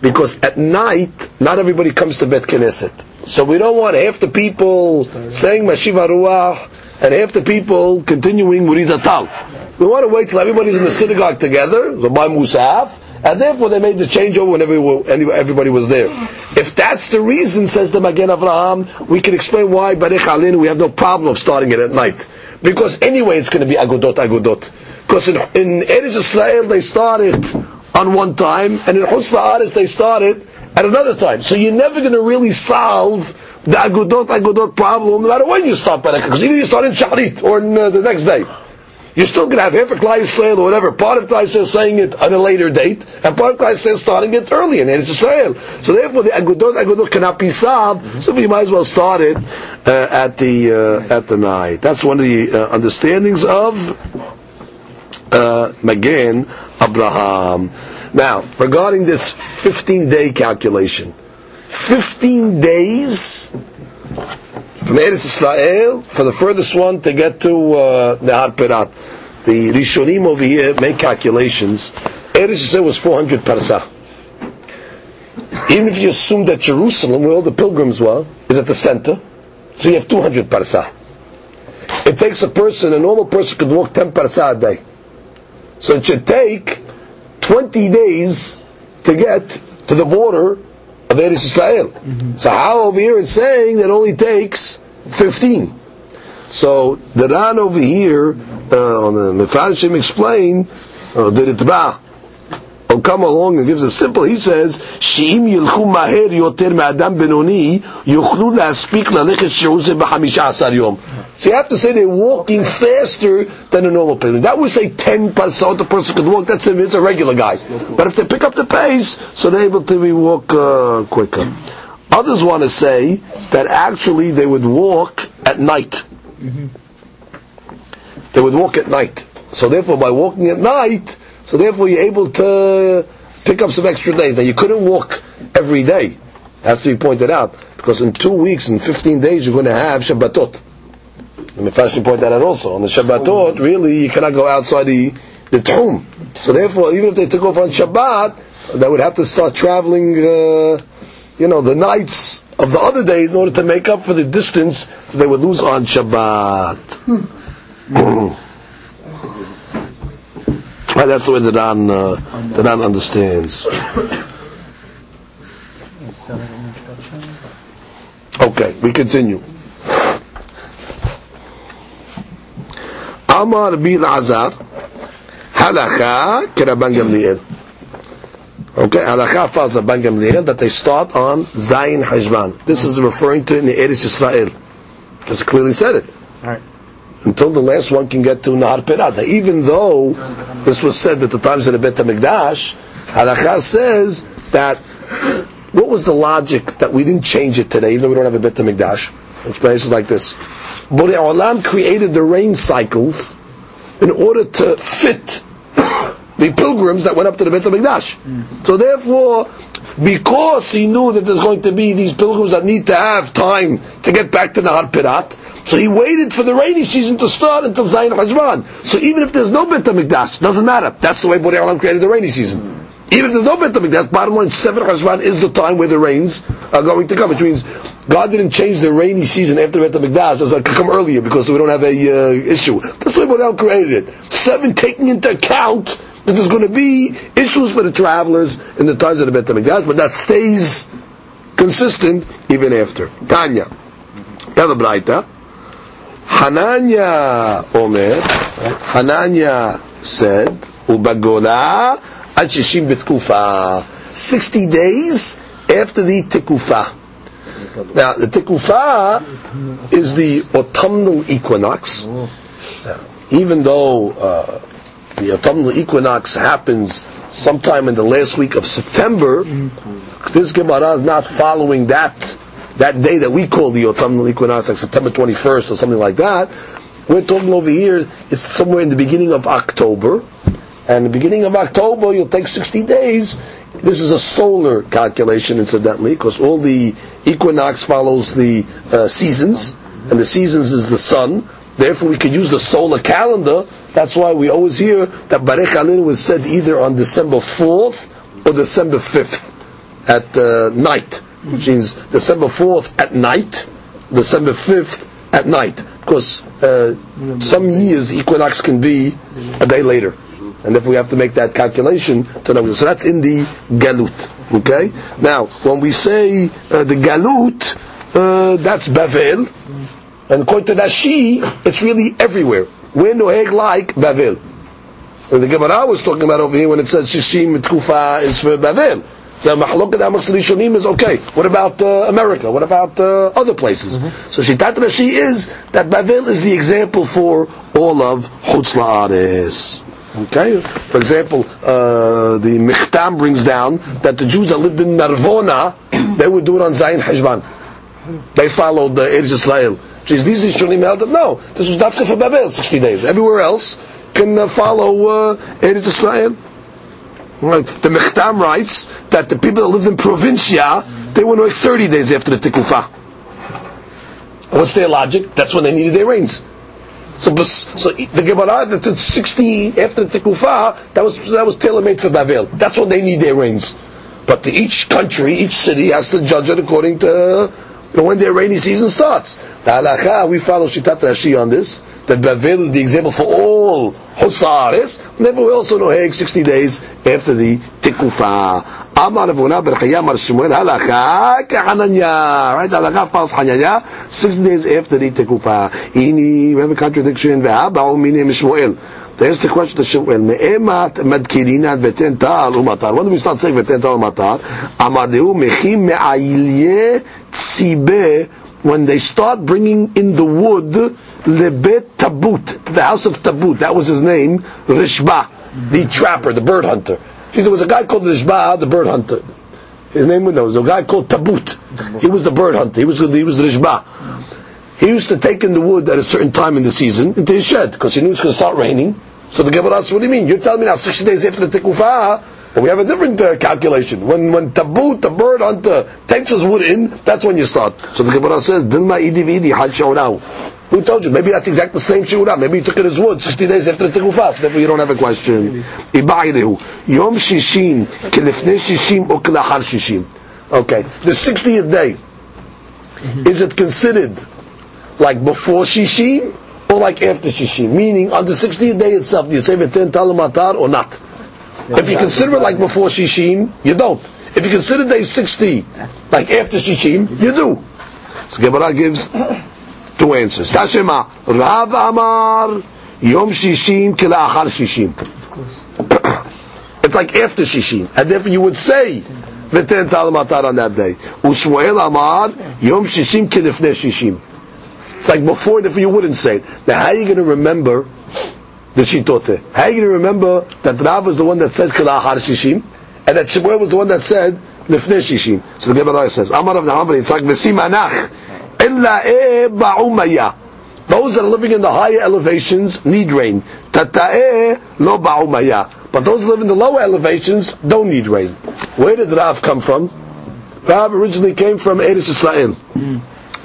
Because at night, not everybody comes to Bet Knesset. So we don't want half the people saying Mashiva Ruach and half the people continuing Murid Tal. We want to wait till everybody's in the synagogue together, so by Musaf, and therefore they made the changeover whenever everybody was there. If that's the reason, says the Magen Avraham, we can explain why Barech Alin we have no problem of starting it at night. Because anyway it's going to be Agudot, Agudot. Because in, in Eretz Israel they started on one time, and in Chutz La'aretz they started at another time. So you're never going to really solve the agudot agudot problem no matter when you start Barech. Because either you start in Shachrit or in, uh, the next day. You're still going to have half a Klai or whatever. Part of Klai Yisrael saying it on a later date, and part of Klai Yisrael starting it early in Eretz Yisrael. So therefore, the Agudot Agudot cannot be solved. So we might as well start it uh, at the uh, at the night. That's one of the uh, understandings of uh, Magen Abraham. Now, regarding this 15 day calculation, 15 days from Eretz Israel for the furthest one to get to uh, Nehar. The Rishonim over here make calculations. Eretz Israel was 400 parsah. Even if you assume that Jerusalem, where all the pilgrims were, is at the center, so you have 200 parsah. It takes a person, a normal person could walk 10 parsah a day. So it should take 20 days to get to the border of Eretz Israel. Mm-hmm. So how over here it's saying that only takes 15. So the Ran over here uh, on the Mefarshim explain uh, the Ritba will come along and gives a simple. He says, "Sheim yilchu maher yoter me'adam benoni yuchlu laspik lalechet sheuze b'chamisha asar yom." So you have to say they're walking faster than a normal person. That would say 10 pasot a person could walk. That's a, it's a regular guy. But if they pick up the pace, so they're able to walk uh, quicker. Others want to say that actually they would walk at night. They would walk at night. So therefore, by walking at night, so therefore you're able to pick up some extra days. Now you couldn't walk every day. Has to be pointed out. Because in two weeks, in 15 days, you're going to have Shabbatot. And Mefashim point that out also. On the Shabbatot, really, you cannot go outside the, the tomb. So therefore, even if they took off on Shabbat, they would have to start traveling, uh, you know, the nights of the other days in order to make up for the distance that they would lose on Shabbat. Right, that's the way the Dan, uh, the Dan understands. Okay, we continue. Amar bin Azar, halacha keraban Gamliel. Okay, halacha follows Rabban Gamliel that they start on Zayin Hajvan. This is referring to in the Eretz Yisrael. Just clearly said it. Right. Until the last one can get to Nahar Pirat. Even though this was said at the times of the Bet HaMikdash, halacha says that what was the logic that we didn't change it today, even though we don't have a Bet HaMikdash? Explanations like this. Borei Olam created the rain cycles in order to fit the pilgrims that went up to the Beit HaMikdash. Mm-hmm. So therefore, because he knew that there's going to be these pilgrims that need to have time to get back to Nahar Pirat, so he waited for the rainy season to start until Zayin Hajvan. So even if there's no Beit HaMikdash, doesn't matter. That's the way Borei Olam created the rainy season. Even if there's no Beit HaMikdash, bottom line, Seven Hajvan is the time where the rains are going to come, which means God didn't change the rainy season after Beit HaMikdash. It could come earlier because we don't have a uh, issue. That's the way created it. Seven taking into account that there's going to be issues for the travelers in the times of the Beit HaMikdash, but that stays consistent even after. Tanya. We have. Hananya Omer, Hananya said, Ubagola ad shishim betkufa. 60 days after the tikufa. Now, the tikufa is the autumnal equinox. Now, even though uh, the autumnal equinox happens sometime in the last week of September, this Gemara is not following that that day that we call the autumnal equinox, like September 21st or something like that. We're talking over here, it's somewhere in the beginning of October. And the beginning of October, you'll take 60 days. This is a solar calculation, incidentally, because all the equinox follows the uh, seasons, and the seasons is the sun. Therefore, we could use the solar calendar. That's why we always hear that Barech Alin was said either on December 4th or December 5th at uh, night, which means December 4th at night, December 5th at night. Because uh, some years the equinox can be a day later. And if we have to make that calculation to know, so that's in the galut. Okay. Now, when we say uh, the galut, uh, that's Bavel, and according to Rashi, it's really everywhere. We're noeg like Bavel. And the Gemara was talking about over here when it says Shishim Tkufa is for Bavel. The Mahlokat Rishonim is okay. What about uh, America? What about uh, other places? So Shitat Rashi is that Bavel is the example for all of Chutz La'ares. Okay. For example, uh, the Michtam brings down that the Jews that lived in Narvona, they would do it on Zayin Hajvan. They followed the Eretz Israel. Geez, these Rishonim held that no, this was Dafka for Babel, 60 days. Everywhere else can uh, follow uh, Eretz Israel. Right. The Michtam writes that the people that lived in Provincia, they went like 30 days after the Tikufa. What's their logic? That's when they needed their rains. So, so the Gemara that it's 60 after the Tekufa, that was that was tailor made for Babel. That's when they need their rains. But each country, each city has to judge it according to you know, when their rainy season starts. The halacha, we follow Shitat Rashi on this. That Babel is the example for all Hosaris. Therefore, we also know hey, 60 days after the Tekufa. Amar Chaya Mar Shmuel halacha kehananya. Right, halacha follows Hananya. Six days after the Tekufa. Ini, we have a contradiction. Ve'abau minim Shmuel. There's the question to Shmuel. Me'emat madkirina veten tal umatar. When do we start saying veten tal umatar? Mechim me'ayilye tzibe. When they start bringing in the wood, lebet tabut, to the house of tabut. That was his name, Rishba, the trapper, the bird hunter. There was a guy called Rishba, the bird hunter. His name was, there was a guy called Tabut. He was the bird hunter. He was, he was Rishba. He used to take in the wood at a certain time in the season into his shed because he knew it's going to start raining. So the Gemara asked, "What do you mean? You're telling me now 60 days after the Tekufa?" But we have a different uh, calculation. When when Tabut, the bird hunter, takes his wood in, that's when you start. So the Gemara says, "Dilma idi vidi shonau." Who told you? Maybe that's exactly the same shiurah. Maybe he took it as wood 60 days after the. So therefore you don't have a question. Ibaidehu. Yom shishim, kilifnei shishim, or shishim. Okay. The 60th day, is it considered like before Shishim or like after Shishim? Meaning on the 60th day itself, do you say V'ten Talamatar or not? If you consider it like before Shishim, you don't. If you consider day 60 like after Shishim, you do. So Gemara gives two answers. Tashema, Rav Amar, Yom Shishim Kila'achar Shishim. It's like after Shishim. And therefore you would say V'ten Tal Matar on that day. Ushmuel Amar Yom Shishim Kilifne Shishim. It's like before, therefore you wouldn't say it. Now how are you going to remember the Shitote? How are you going to remember that Rav was the one that said Kila'achar Shishim? And that Shmuel was the one that said Lifne Shishim. So the Gemara says, Amar Rav Nahman, it's like e ba'umaya. Those that are living in the higher elevations need rain. Tata'e lo ba'umaya. But those who live in the lower elevations don't need rain. Where did Rav come from? Rav originally came from Eretz Israel.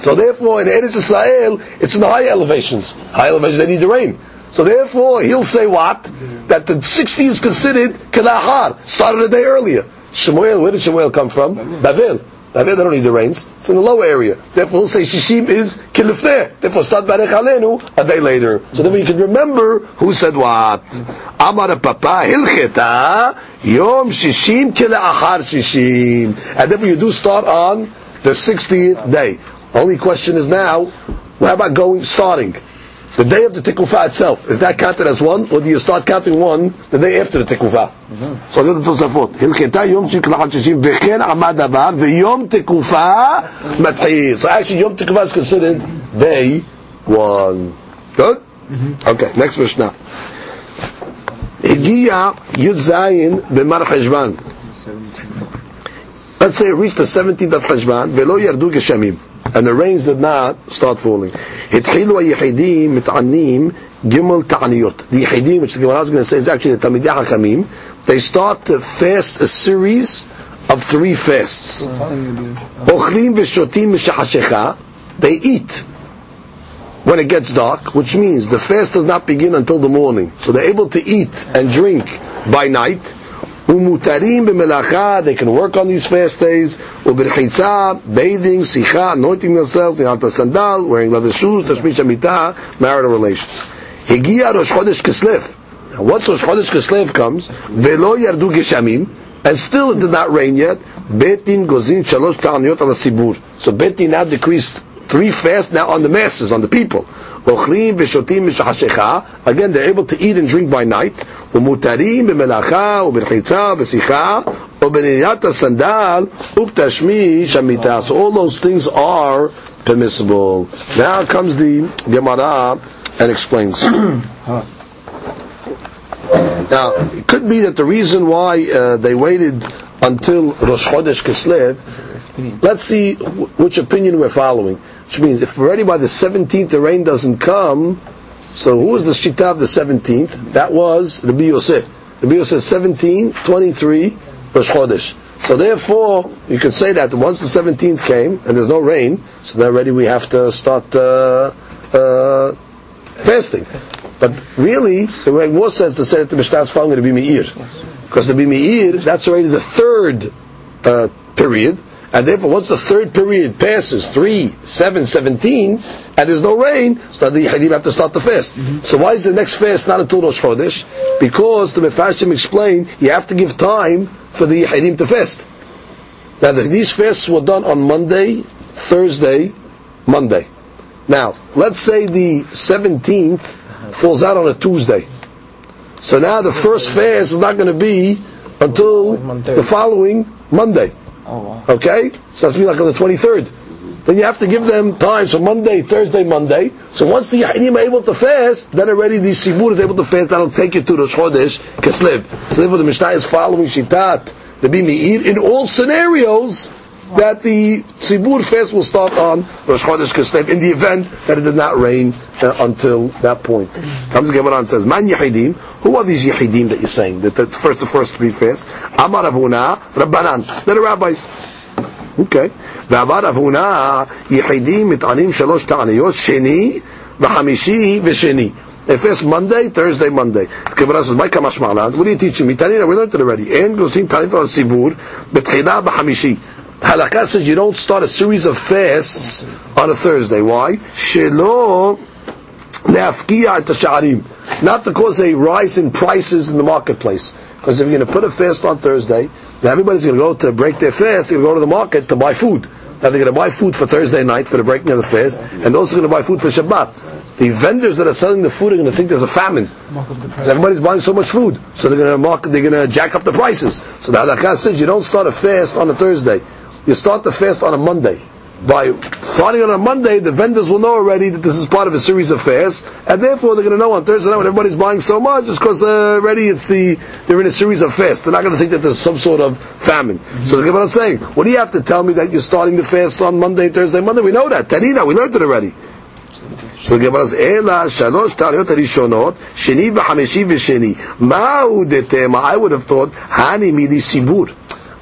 So therefore, in Eretz Israel, it's in the high elevations. High elevations, they need the rain. So therefore, he'll say what? That the 60 is considered kalahar, started a day earlier. Shemuel, where did Shemuel come from? Bavel. They don't need the rains. It's in the low area. Therefore, we'll say Shishim is kilifneh. Therefore, start Barech Alenu a day later. So then we can remember who said what. Amar Papa Hilcheta Yom Shishim Kilachar Shishim. And then you do start on the 60th day. Only question is now, how about going, starting? the day of the Tikufa itself, is that counted as one, or do you start counting one the day after the Tikufa? Mm-hmm. So the Tosafot. Hilcheta yom shiklah shishim v'chen amad avar v'yom tikufah matchir. So actually yom tikufah is considered day one. Good? Mm-hmm. Okay, next Mishnah. Higiya Yud Zayin b'mar Cheshvan. Let's say it reached the 17th of Cheshvan, yardu geshamim. And the rains did not start falling. התחילו היחידים מתענים גimel תעניות. The יחידים, which the Gemara is going to say is actually the תלמידי חכמים, they start to fast a series of three fasts. אוכלים ושותים משחשיכה, they eat when it gets dark, which means the fast does not begin until the morning. So they're able to eat and drink by night. Umutarim b'melacha, they can work on these fast days. Uberchitza, bathing, sicha, anointing themselves, ni'ata sandal, wearing leather shoes, tashmish amita, marital relations. Higia Rosh Chodesh Kislev. Now once Rosh Chodesh Kislev comes, velo yardu geshamim, and still it did not rain yet, betin gozin shalosh ta'aniyot ala sibur. So betin now decreased three fasts now on the masses, on the people. Again, they're able to eat and drink by night. Umutarim b'melacha u'b'rchitza v'sicha u'b'niyat sandal u'b'tashmish amita. So all those things are permissible. Now comes the Gemara and explains. now, it could be that the reason why uh, they waited until Rosh Chodesh Kislev, let's see wh- which opinion we're following. Which means if already by the 17th the rain doesn't come, so who was the Shita of the 17th? That was Rabbi Yosef. Rabbi Yosef 17, 23, Rosh Chodesh. So therefore, you could say that once the 17th came and there's no rain, so then already we have to start uh, uh, fasting. But really, the way more sense to say that the Mishnah is following Rabbi Meir. Because the Rabbi Meir, that's already the third uh, period, and therefore once the third period passes, 3, 7, 17, and there's no rain, so the Yehidim have to start the fast. Mm-hmm. So why is the next fast not until Rosh Chodesh? Because the Mefashim explained, you have to give time for the Yehidim to fast. Now the, these fasts were done on Monday, Thursday, Monday. Now, let's say the 17th falls out on a Tuesday. So now the first fast is not going to be until the following Monday. Oh, wow. Okay? So that's be like on the 23rd. Then you have to give them time, so Monday, Thursday, Monday. So once the Yahinim are able to fast, then already the Sibur is able to fast, that'll take you to Rosh Chodesh, Kislev. So therefore the Mishnah is following Shitat, the Bimi'ir, in all scenarios, that the Tzibur fast will start on Rosh Chodesh Kislev in the event that it did not rain uh, until that point. Comes the and says, Man Yehidim, who are these Yehidim that you're saying? That the first, the first three fasts? Amar Rav Huna, Rabbanan. They're the rabbis. Okay. ואמר רב הונא, יחידים מטענים שלוש תעניות, שני וחמישי ושני. If it's Monday, Thursday, Monday. The Gemara says, "My kamash. What are you teaching me? Tanina, we learned it already. And goes in Tanina al Sibur, betchila b'chamishi. Halakha says you don't start a series of fasts on a Thursday. Why? Shelo leafkia et sha'arim. Not to cause a rise in prices in the marketplace. Because if you're going to put a fast on Thursday, then everybody's going to go to break their fast. They're going to go to the market to buy food. Now they're going to buy food for Thursday night for the breaking of the fast, and those are going to buy food for Shabbat. the vendors that are selling the food are going to think there's a famine. Everybody's buying so much food, so they're going to mark, they're going to jack up the prices. So the halakha says you don't start a fast on a Thursday, you start the fast on a Monday. By starting on a Monday, the vendors will know already that this is part of a series of fasts, and therefore they're going to know on Thursday night when everybody's buying so much, it's because uh, already it's the they're in a series of fasts. They're not going to think that there's some sort of famine. So the Gemara is saying, what do you have to tell me that you're starting the fast on Monday, Thursday, Monday? We know that. Tanina, we learned it already. So the Gemara says, "Ela shalosh tariyot harishonot, sheni v'chameshi v'sheni." Ma'u detema. I would have thought, hani mili sibur.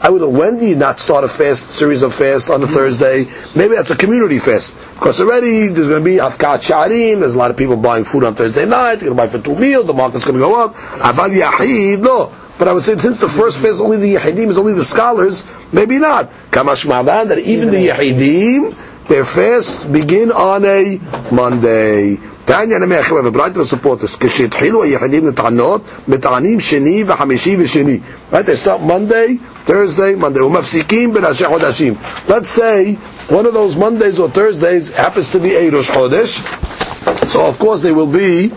I would when do you not start a fast, series of fasts on a mm-hmm. Thursday? Maybe that's a community fast. Because already there's going to be Afkat Sharim, there's a lot of people buying food on Thursday night, they're going to buy for two meals, the market's going to go up. Aval Yahid, no. But I would say since the first fast only the Yahidim is only the scholars, maybe not. Kamashmalan that even the Yahidim, their fasts begin on a Monday. תניא נמי אחי וברייתא support this. כשהתחילו היחידים לטענות, מטענים שני וחמישי ושני. Right, they start Monday, Thursday, Monday. ומפסיקים בראשי חודשים. Let's say one of those Mondays or Thursdays happens to be a Rosh Chodesh. So of course they will be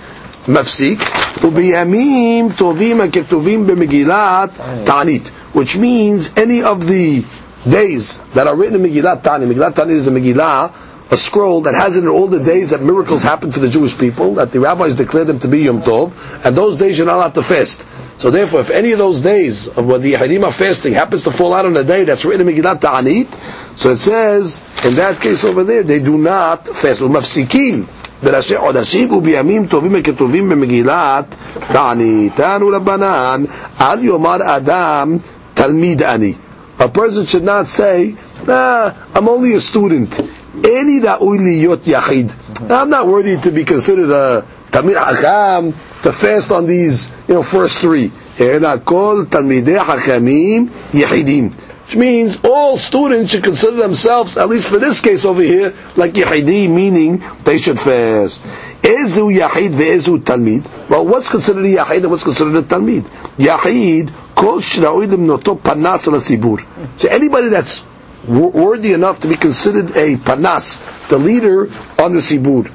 מפסיק, ובימים טובים הכתובים במגילת תענית. Which means any of the days that are written in Megillat Tani. Megillat Tani is a Megillah, a scroll that has in it all the days that miracles happened to the Jewish people, that the rabbis declared them to be Yom Tov, and those days you're not allowed to fast. So therefore, if any of those days of when the Yahidim are fasting happens to fall out on a day that's written in Megillat Ta'anit, so it says, in that case over there, they do not fast. ומפסיקים בראשי חודשים ובימים טובים וכתובים במגילת תענית. תענו רבנן, אל יאמר אדם תלמיד אני. A person should not say, nah, I'm only a student. Eni ra'ui liyot yachid. I'm not worthy to be considered a Talmid Hakam to fast on these, you know, first three. Ela kol Hakamim Yehidim. Which means all students should consider themselves, at least for this case over here, like Yehidi, meaning they should fast. Ezu Yahid ve'ezu Talmid. Well, what's considered a Yahid and what's considered a Talmid? Yahid, kol shraui limnoto panas al sibur. So anybody that's worthy enough to be considered a panas, the leader on the sibur.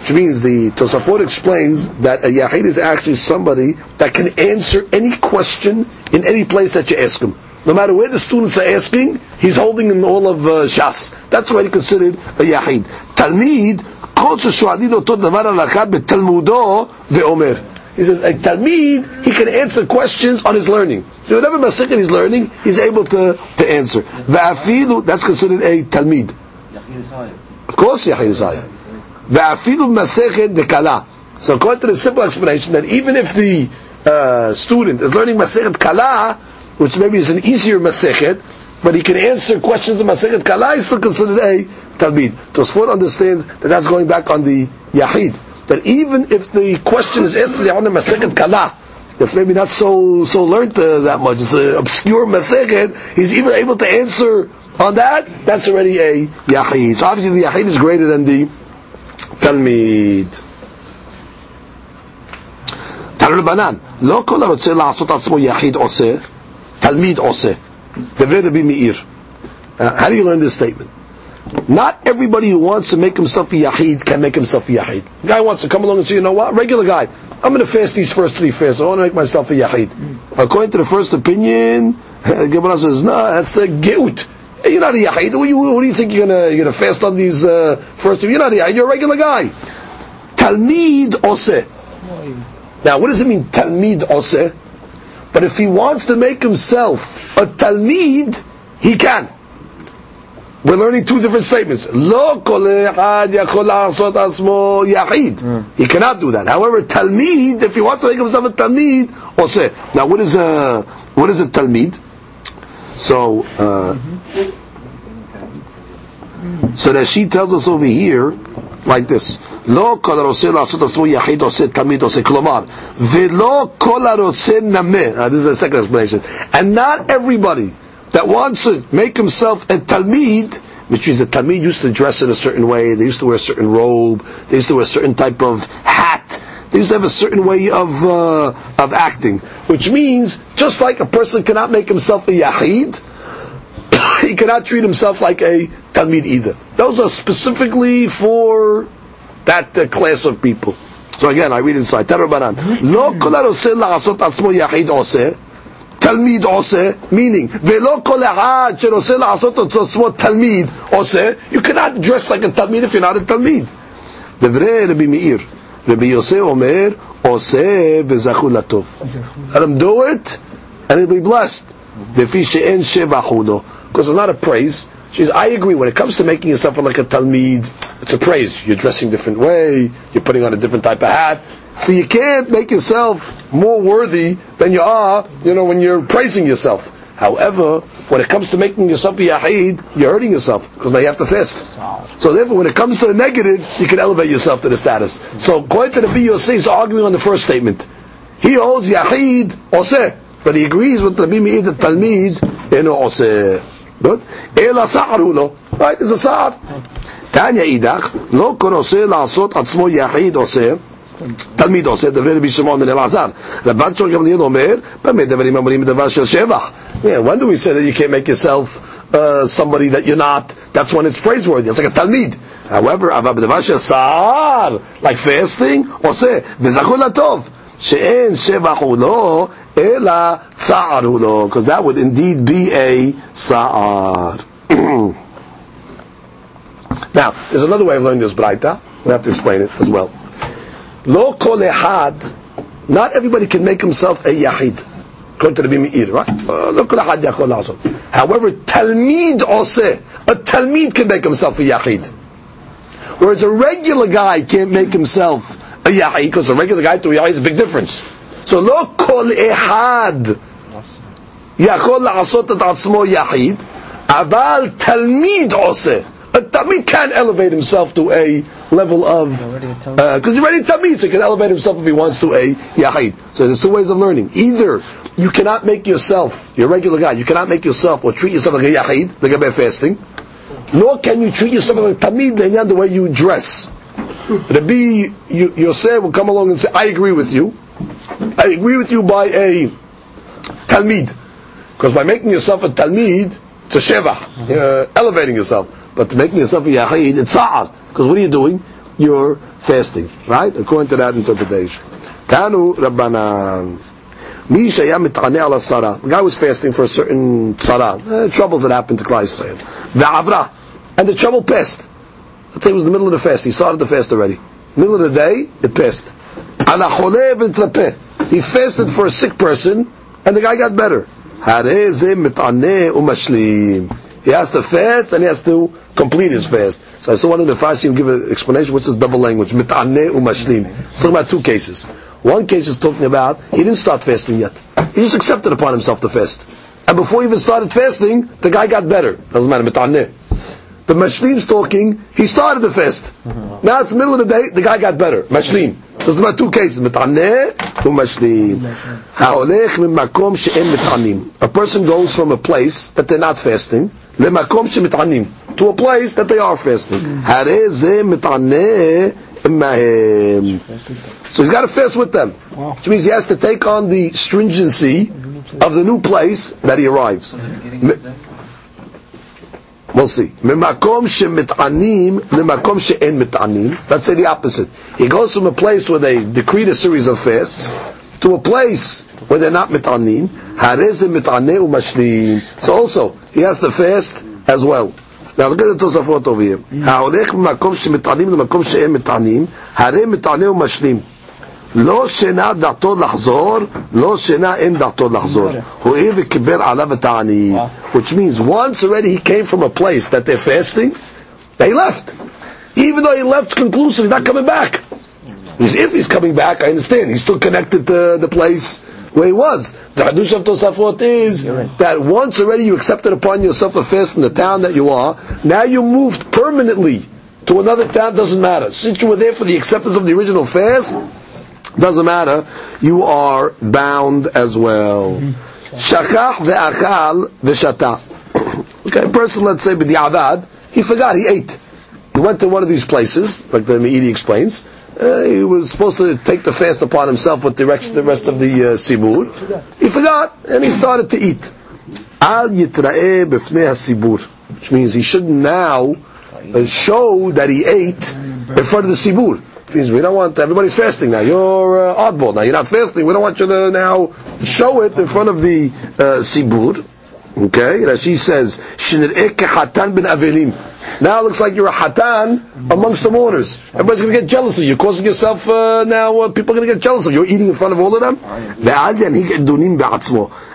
Which means the Tosafot explains that a Yahid is actually somebody that can answer any question in any place that you ask him. No matter where the students are asking, he's holding in all of uh, Shas. That's already considered a Yahid. Talmid, כל ששואלים אותו דבר הלכה בתלמודו ואומר. he says, a Talmid, he can answer questions on his learning. So whatever Masichet he's learning, he's able to, to answer. Va'afilu, that's considered a Talmid. Yachid is higher. Of course, Yahid is higher. Ve'afilu Masechet dekala. So according to the simple explanation, that even if the uh, student is learning Masechet Kala, which maybe is an easier Masechet, but he can answer questions in Masechet Kala, he's still considered a Talmid. Tosfot understands that that's going back on the Yahid That even if the question is answered on the Masechet Kala, that's maybe not so so learned uh, that much. It's an obscure Masechet. He's even able to answer on that. That's already a Yahid. So obviously the Yahid is greater than the תלמיד. תנו רבנן, לא כל הרוצה לעשות עצמו יחיד עושה, תלמיד עושה. דברי רבי מאיר. Uh, how do you learn this statement? Not everybody who wants to make himself a yahid can make himself a yahid. Guy wants to come along and say, you know what, regular guy, I'm going to fast these first three fasts. I want to make myself a yahid. According to the first opinion, Gemara says, no, that's a geut. You're not a yahid. What do you, what do you think you're going to fast on these uh, first? You're not a yahid. You're a regular guy. Talmid oseh. Now, what does it mean, talmid oseh? But if he wants to make himself a talmid, he can. We're learning two different statements. Lo kol echad yakol la'asot asmo yahid. He cannot do that. However, talmid, if he wants to make himself a talmid, oseh. Now, what is a what is a talmid? So, uh, so that she tells us over here like this. לא כל הרוצה לעשות עצמו יחיד עושה תמיד עושה כלומר ולא כל הרוצה נמה uh, this is the second explanation and not everybody that wants to make himself a talmid which means the talmid used to dress in a certain way they used to wear a certain robe they used to wear a certain type of hat they used to have a certain way of uh, of acting which means just like a person cannot make himself a yahid he cannot treat himself like a talmid either. Those are specifically for that uh, class of people. So again, I read inside. Lo תלמיד עושה, meaning, ולא כל אחד שרוצה לעשות את עצמו תלמיד עושה, you cannot dress like a תלמיד if you're not a תלמיד. דברי רבי מאיר, רבי יוסי אומר, עושה וזכו לטוב. Let him do it, and he'll be blessed. לפי שאין שבח הוא לו. Because it's not a praise. She says, I agree, when it comes to making yourself like a talmid, it's a praise. You're dressing a different way, you're putting on a different type of hat. so you can't make yourself more worthy than you are, you know, when you're praising yourself. However, when it comes to making yourself be yahid, you're hurting yourself because now you have to fast. So therefore, when it comes to the negative, you can elevate yourself to the status. So going to the BUC is arguing on the first statement. He holds yahid oseh, but he agrees with the Meir the Talmid in oseh. Good. Ela sa'ar Right, it's a sa'ar. Tanya idach, lo kon oseh la'asot atzmo yahid oseh. תלמיד עושה, דברי רבי שמעון בן אלעזר. רבן שור גמליאל אומר, במה דברים אמורים דבר של שבח? Yeah, when do we say that you can't make yourself uh, somebody that you're not? That's when it's praiseworthy. It's like a talmid. However, אבל בדבר של סער, like fasting, עושה, וזכו לטוב. שאין שבח הוא לא, אלא צער הוא לא, because that would indeed be a sa'ar. now, there's another way of learning this braita. We have to explain it as well. Lo kol ehad, not everybody can make himself a yahid. According to the Meir, right? Uh, Lo kol ehad yachol la'asot. However, talmid oseh, a talmid can make himself a yahid. Whereas a regular guy can't make himself a yahid, because a regular guy to a yahid is a big difference. So lo kol ehad יכול לעשות את עצמו יחיד, אבל תלמיד עושה. A talmid can elevate himself to a level of, because he's already a talmid, uh, so he can elevate himself if he wants to a yahid. So there's two ways of learning. Either you cannot make yourself, you're regular guy, you cannot make yourself or treat yourself like a yahid, like a bad fasting, nor can you treat yourself like a talmid lenyan the way you dress. Rabbi Yosef will come along and say, I agree with you. I agree with you by a talmid. Because by making yourself a talmid, it's a shevah, you're mm-hmm. uh, elevating yourself. But making yourself a yahid, it's sa'ar. Because what are you doing? You're fasting, right? According to that interpretation. Tanu Rabbanan. The guy was fasting for a certain tzara, uh, troubles that happened to Klai Yisrael. Ve'avra. And the trouble passed. Let's say it was the middle of the fast. He started the fast already. Middle of the day, it passed. He fasted for a sick person, and the guy got better. He has to fast and he has to complete his fast. So I saw one of the Fashim give an explanation, which is double language, mit'aneh umashlim. It's talking about two cases. One case is talking about he didn't start fasting yet. He just accepted upon himself to fast. And before he even started fasting, the guy got better. Doesn't matter, mit'aneh. The mashlim's talking, he started the fast. Mm-hmm. Now it's the middle of the day, the guy got better. Mashlim. So it's about two cases. Mit'aneh umashlim. Mm-hmm. Ha'olech min makom. A person goes from a place that they're not fasting, למקום שמתענים. To a place that they are fasting. הרי זה מתענה עמהם. So he's got to fast with them. Which means he has to take on the stringency of the new place that he arrives. We'll see. ממקום שמתענים למקום שאין מתענים. Let's say the opposite. He goes from a place where they decreed a series of fasts to a place where they're not מתענים. הרי זה מתענה ומשלים. So also, he has to fast as well. Now look at the תוספות over here. ההולך ממקום שמתענים למקום שאין מתענים, הרי מתענה ומשלים. לא שינה דעתו לחזור, לא שינה אין דעתו לחזור. הואיל וקיבל עליו את העניים. Which means once already he came from a place that they're fasting, they left. Even though he left conclusive, he's not coming back. Because if he's coming back, I understand. He's still connected to the place where he was. The Hadush of Tosafot is that once already you accepted upon yourself a fast from the town that you are, now you moved permanently to another town, doesn't matter. Since you were there for the acceptance of the original fast, doesn't matter. You are bound as well. Mm-hmm. Shakach ve'achal ve'shata. Okay, a person, let's say, b'di'avad, he forgot, he ate. He went to one of these places, like the Me'iri explains. Uh, he was supposed to take the fast upon himself with the rest, the rest of the uh, sibur. He forgot, and he started to eat. Al yitra'eh b'fnei sibur, which means he should now uh, show that he ate in front of the sibur. Means we don't want everybody's fasting now. You're uh, oddball now. You're not fasting. We don't want you to now show it in front of the uh, sibur. Okay, Rashi says, "Shinir'eh hatan ben avelim." Now it looks like you're a hatan amongst the mourners. Everybody's going to get jealous of you. You're causing yourself uh, now. Uh, people are going to get jealous of you. You're eating in front of all of them.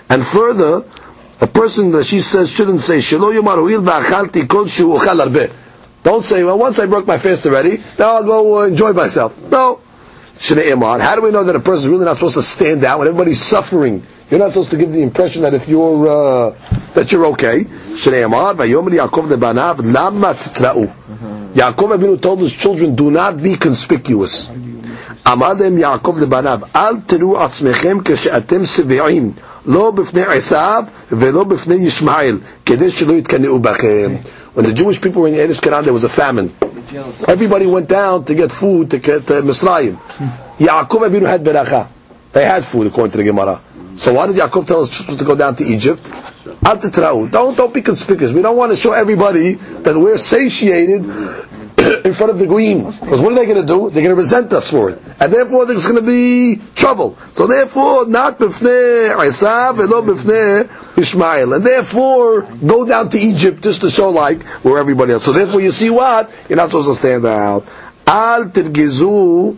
And further, a person that she says shouldn't say "Shelo yomar huil ba'achalti kol shu. Don't say, "Well, once I broke my fast already, now I'll go uh, enjoy myself." No. Shnei Iman. How do we know that a person is really not supposed to stand out when everybody's suffering? You're not supposed to give the impression that if you're uh, that you're okay. Shnei Iman. Vayomer Yaakov lebanav lama titra'u. Yaakov Abinu told his children, "Do not be conspicuous." אמר להם יעקב לבניו, אל תראו עצמכם כשאתם שבעים, לא בפני עשיו ולא בפני ישמעאל, כדי שלא יתקנאו בכם. when the Jewish people were in Eretz Canaan, there was a famine. Everybody went down to get food to get uh, Misraim. Yaakov Abinu had beracha. They had food according to the Gemara. So why did Yaakov tell his children to go down to Egypt? Don't don't be conspicuous. We don't want to show everybody that we're satiated in front of the Goyim. Because what are they going to do? They're going to resent us for it. And therefore there's going to be trouble. So therefore, not b'fnei Esav velo b'fnei Ishmael. And therefore, go down to Egypt just to show like we're everybody else. So therefore you see what? You're not supposed to stand out. Al tirgizu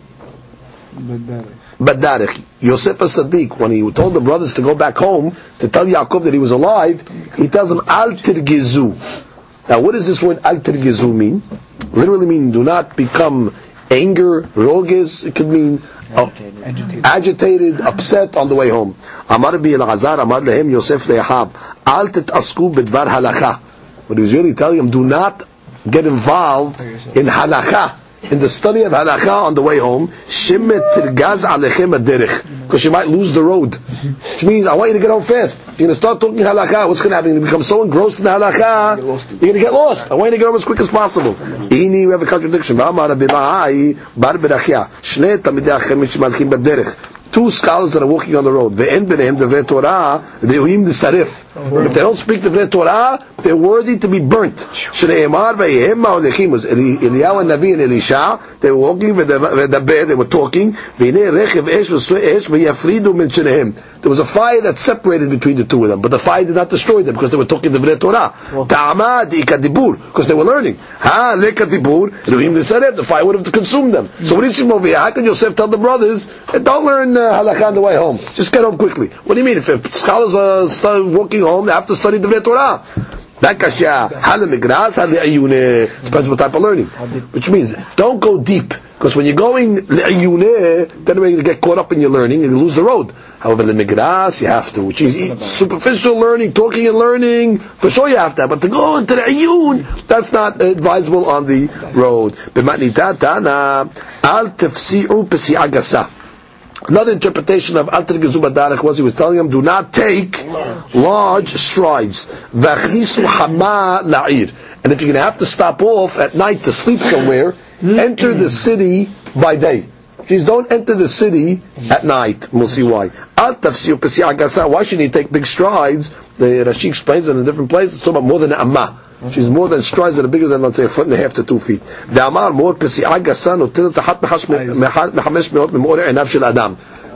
Badarech. Yosef Sadiq, when he told the brothers to go back home to tell Yaakov that he was alive, he tells them, Al tirgizu. Now what does this word Al tirgizu mean? Literally mean do not become anger, roges. It could mean uh, agitated. upset on the way home. Amar bi al-Azar, Amar lehem Yosef le'ahav, Al titasku bedvar halacha. What he was really telling them, do not get involved in halacha in the study of halakha on the way home, shimet tirgaz alechem aderech, because you might lose the road. Which means I want you to get home fast. You're going to start talking halakha. What's going to happen? You're going to become so engrossed in halakha, you're going to get lost. I want you to get home as quick as possible. Ini we have a contradiction. V'amar Abimahai bar berachia shnei tamidei achem mishimalchim baderech. Two scholars that are walking on the road. The end the Torah, the sarif. If they don't speak the Torah, they're worthy to be burnt. Shneimar vayehem ma'olechim was Eliyahu Nabi and Elisha. They were walking with the bed. They were talking. V'nei rechev esh v'su esh v'yafridu min shnehem. There was a fire that separated between the two of them, but the fire did not destroy them because they were talking the Torah. Ta'amad ikadibur because they were learning. Ha lekadibur elohim the The fire would have consumed them. So what do you see over here? How can Yosef tell the brothers, don't learn uh, halakha on the way home. Just get home quickly. What do you mean? If scholars are start walking home, they have to study the Torah. That kashya, halamigras, depends what type of learning. Which means, don't go deep. Because when you're going le'ayune, then you're going to get caught up in your learning and you lose the road. However, the migras, you have to, which is superficial learning, talking and learning, for sure you have to. But to go into the ayun, that's not advisable on the road. Another interpretation of Alter Gezubadarech was he was telling them, do not take large strides. V'achnisu hama la'ir. And if you're going to have to stop off at night to sleep somewhere, enter the city by day. Please don't enter the city at night. We'll see why. Why should he take big strides? The Rashi explains it in a different place. It's talking about more than an amma. She's more than strides that are bigger than let's say a foot and a half to two feet.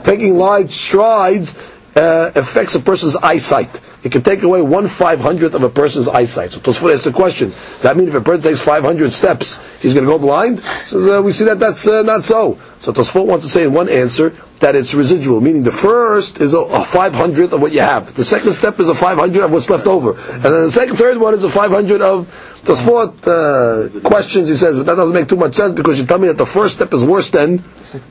Taking large strides uh, affects a person's eyesight. It can take away one five hundredth of a person's eyesight. So Tosfot asks the question: Does that mean if a person takes five hundred steps, he's going to go blind? Says uh, we see that that's uh, not so. So Tosfot wants to say in one answer that it's residual, meaning the first is a, a five hundredth of what you have. The second step is a five hundred of what's left over, and then the second, third one is a five hundred of Tosfot uh, questions. He says, but that doesn't make too much sense because you tell me that the first step is worse than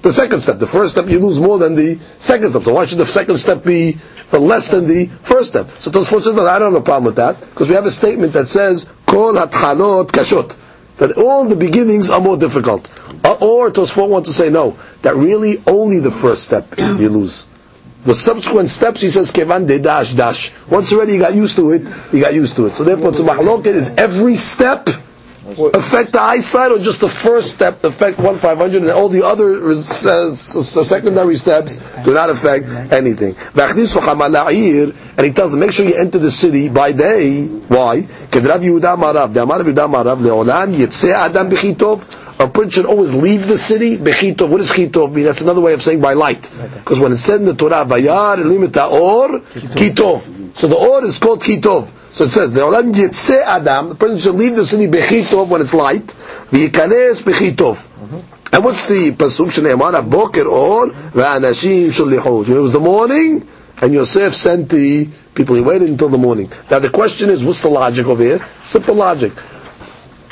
the second step. The first step you lose more than the second step. So why should the second step be less than the first step? So Tosfot says, no, I don't have a problem with that because we have a statement that says, "Kol hatchalot kashot," that all the beginnings are more difficult. Uh, or Tosfot wants to say no, that really only the first step you lose. The subsequent steps, he says, kevan de dash dash. Once already you got used to it, you got used to it. So therefore, it's is every step affect the eyesight, or just the first step affect one five hundred, and all the other uh, secondary steps do not affect anything? And he tells them, make sure you enter the city by day. Why? A prince should always leave the city. What does chitov mean? That's another way of saying by light. Because when it said in the Torah, Vayar or kitov. So the or is called kitov. So it says, Le'olam yitzeh adam. The person should leave the city b'chitov when it's light. V'yikanes b'chitov. And what's the pasuk shene'emar boker or v'anashim shalihu? It was the morning, and Yosef sent the people. He waited until the morning. Now the question is, what's the logic over here? Simple logic.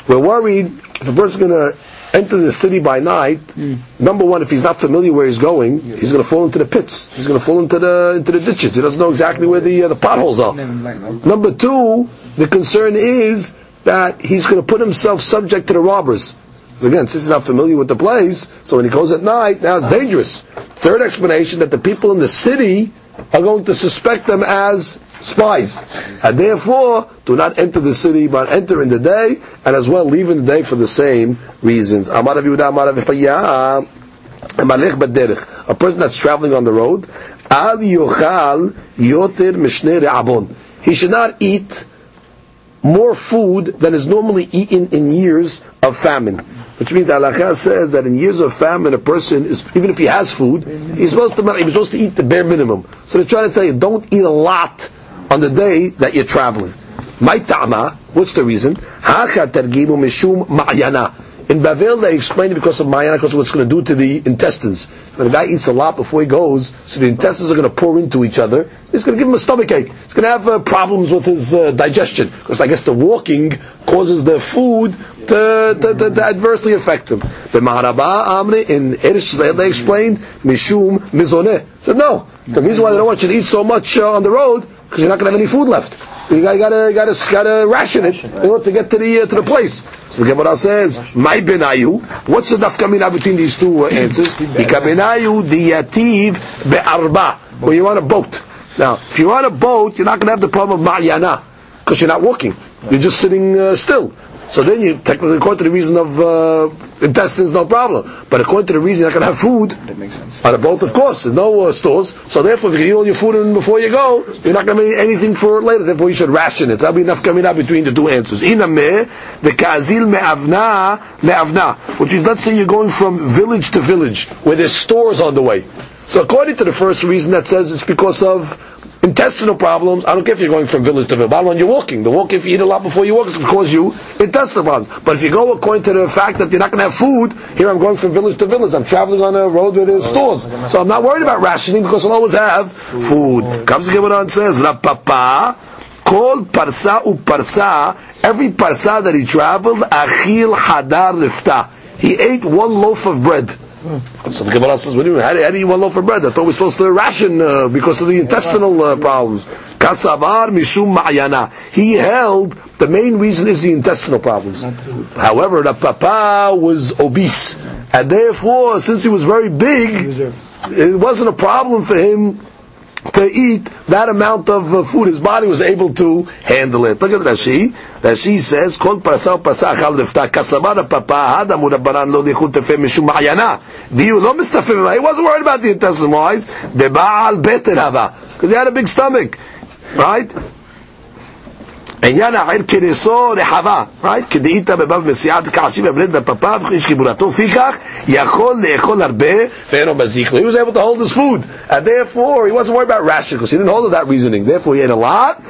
We're worried if a person's going to enter the city by night. Number one, if he's not familiar where he's going, he's going to fall into the pits. He's going to fall into the into the ditches. He doesn't know exactly where the uh, the potholes are. Number two, the concern is that he's going to put himself subject to the robbers. Again, since he's not familiar with the place, so when he goes at night, now it's dangerous. Third explanation that the people in the city are going to suspect them as spies, and therefore do not enter the city, but enter in the day, and as well leave in the day for the same reasons. A person that's traveling on the road, al yochal yoter mishne re'abon. He should not eat more food than is normally eaten in years of famine. Which means the halakha says that in years of famine, a person is even if he has food, he's supposed to he's supposed to eat the bare minimum. So they're trying to tell you, don't eat a lot on the day that you're traveling. My ta'ama, what's the reason? Hacha targimu mishum ma'yana. In Bavel, they explain it because of ma'yana, because of what it's going to do to the intestines. When a guy eats a lot before he goes, so the intestines are going to pour into each other, it's going to give him a stomach ache. It's going to have uh, problems with his uh, digestion, because I guess the walking causes the food to, to, to, to adversely affect him. The Maharaba Amri in Eretz they explained, Mishum Mizoneh. Said no. The reason why they don't want you to eat so much uh, on the road, because you're not going to have any food left. You gotta, gotta, gotta, ration it in order to get to the uh, to the place. So the Gemara says, "My benayu." What's the nafkamina between these two uh, answers? Ikabenayu diyativ be'arba. When you're on a boat. Now, if you're on a boat, you're not going to have the problem of ma'yana because you're not walking. You're just sitting uh, still. So then you technically, according to the reason of uh, intestines, no problem. But according to the reason you're not going to have food, That makes sense. on a boat, of course, there's no uh, stores. So therefore, if you can eat all your food in before you go, you're not going to have anything for later. Therefore, you should ration it. That'll be enough coming out between the two answers. Inameh, the kazil me'avna, me'avna. Which is, let's say you're going from village to village, where there's stores on the way. So according to the first reason that says it's because of intestinal problems, I don't care if you're going from village to village. Bottom line, you're walking. The walk, if you eat a lot before you walk, it's going to cause you intestinal problems. But if you go according to the fact that you're not going to have food, here I'm going from village to village. I'm traveling on a road where there's oh, stores. So I'm not worried about rationing because I'll always have food. Comes the Gemara and says, Rav Papa, Kol parsa u parsa, every parsa that he traveled, achil hadar lifta. He ate one loaf of bread. So the Gemara says, what do you mean? How do you one loaf of bread? I thought we're supposed to ration uh, because of the intestinal uh, problems. Kasavar mishum ma'ayana. He held the main reason is the intestinal problems. However, the papa was obese, and therefore, since he was very big, it wasn't a problem for him to eat that amount of uh, food. His body was able to handle it. Look at Rashi. Rashi says, "Kol parasa parasa achal rifta kasabara papa hada murabaran lo lichut tefem mishum ma'ayana." V'yu lo mistafim. He wasn't worried about the intestine wise. The baal beter hava because he had a big stomach, right? עניין העיר כנשוא רחבה, right? כדאית בבב מסיעת כעשי בבלד בפפה וכיש כיבורתו, לפיכך יכול לאכול הרבה ואינו מזיק לו. He was able to hold his food, and therefore he wasn't worried about ration, because he didn't hold to that reasoning. Therefore he ate a lot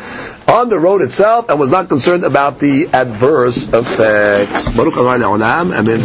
on the road itself, and was not concerned about the adverse effects. Baruch Adonai Le'olam, Amen.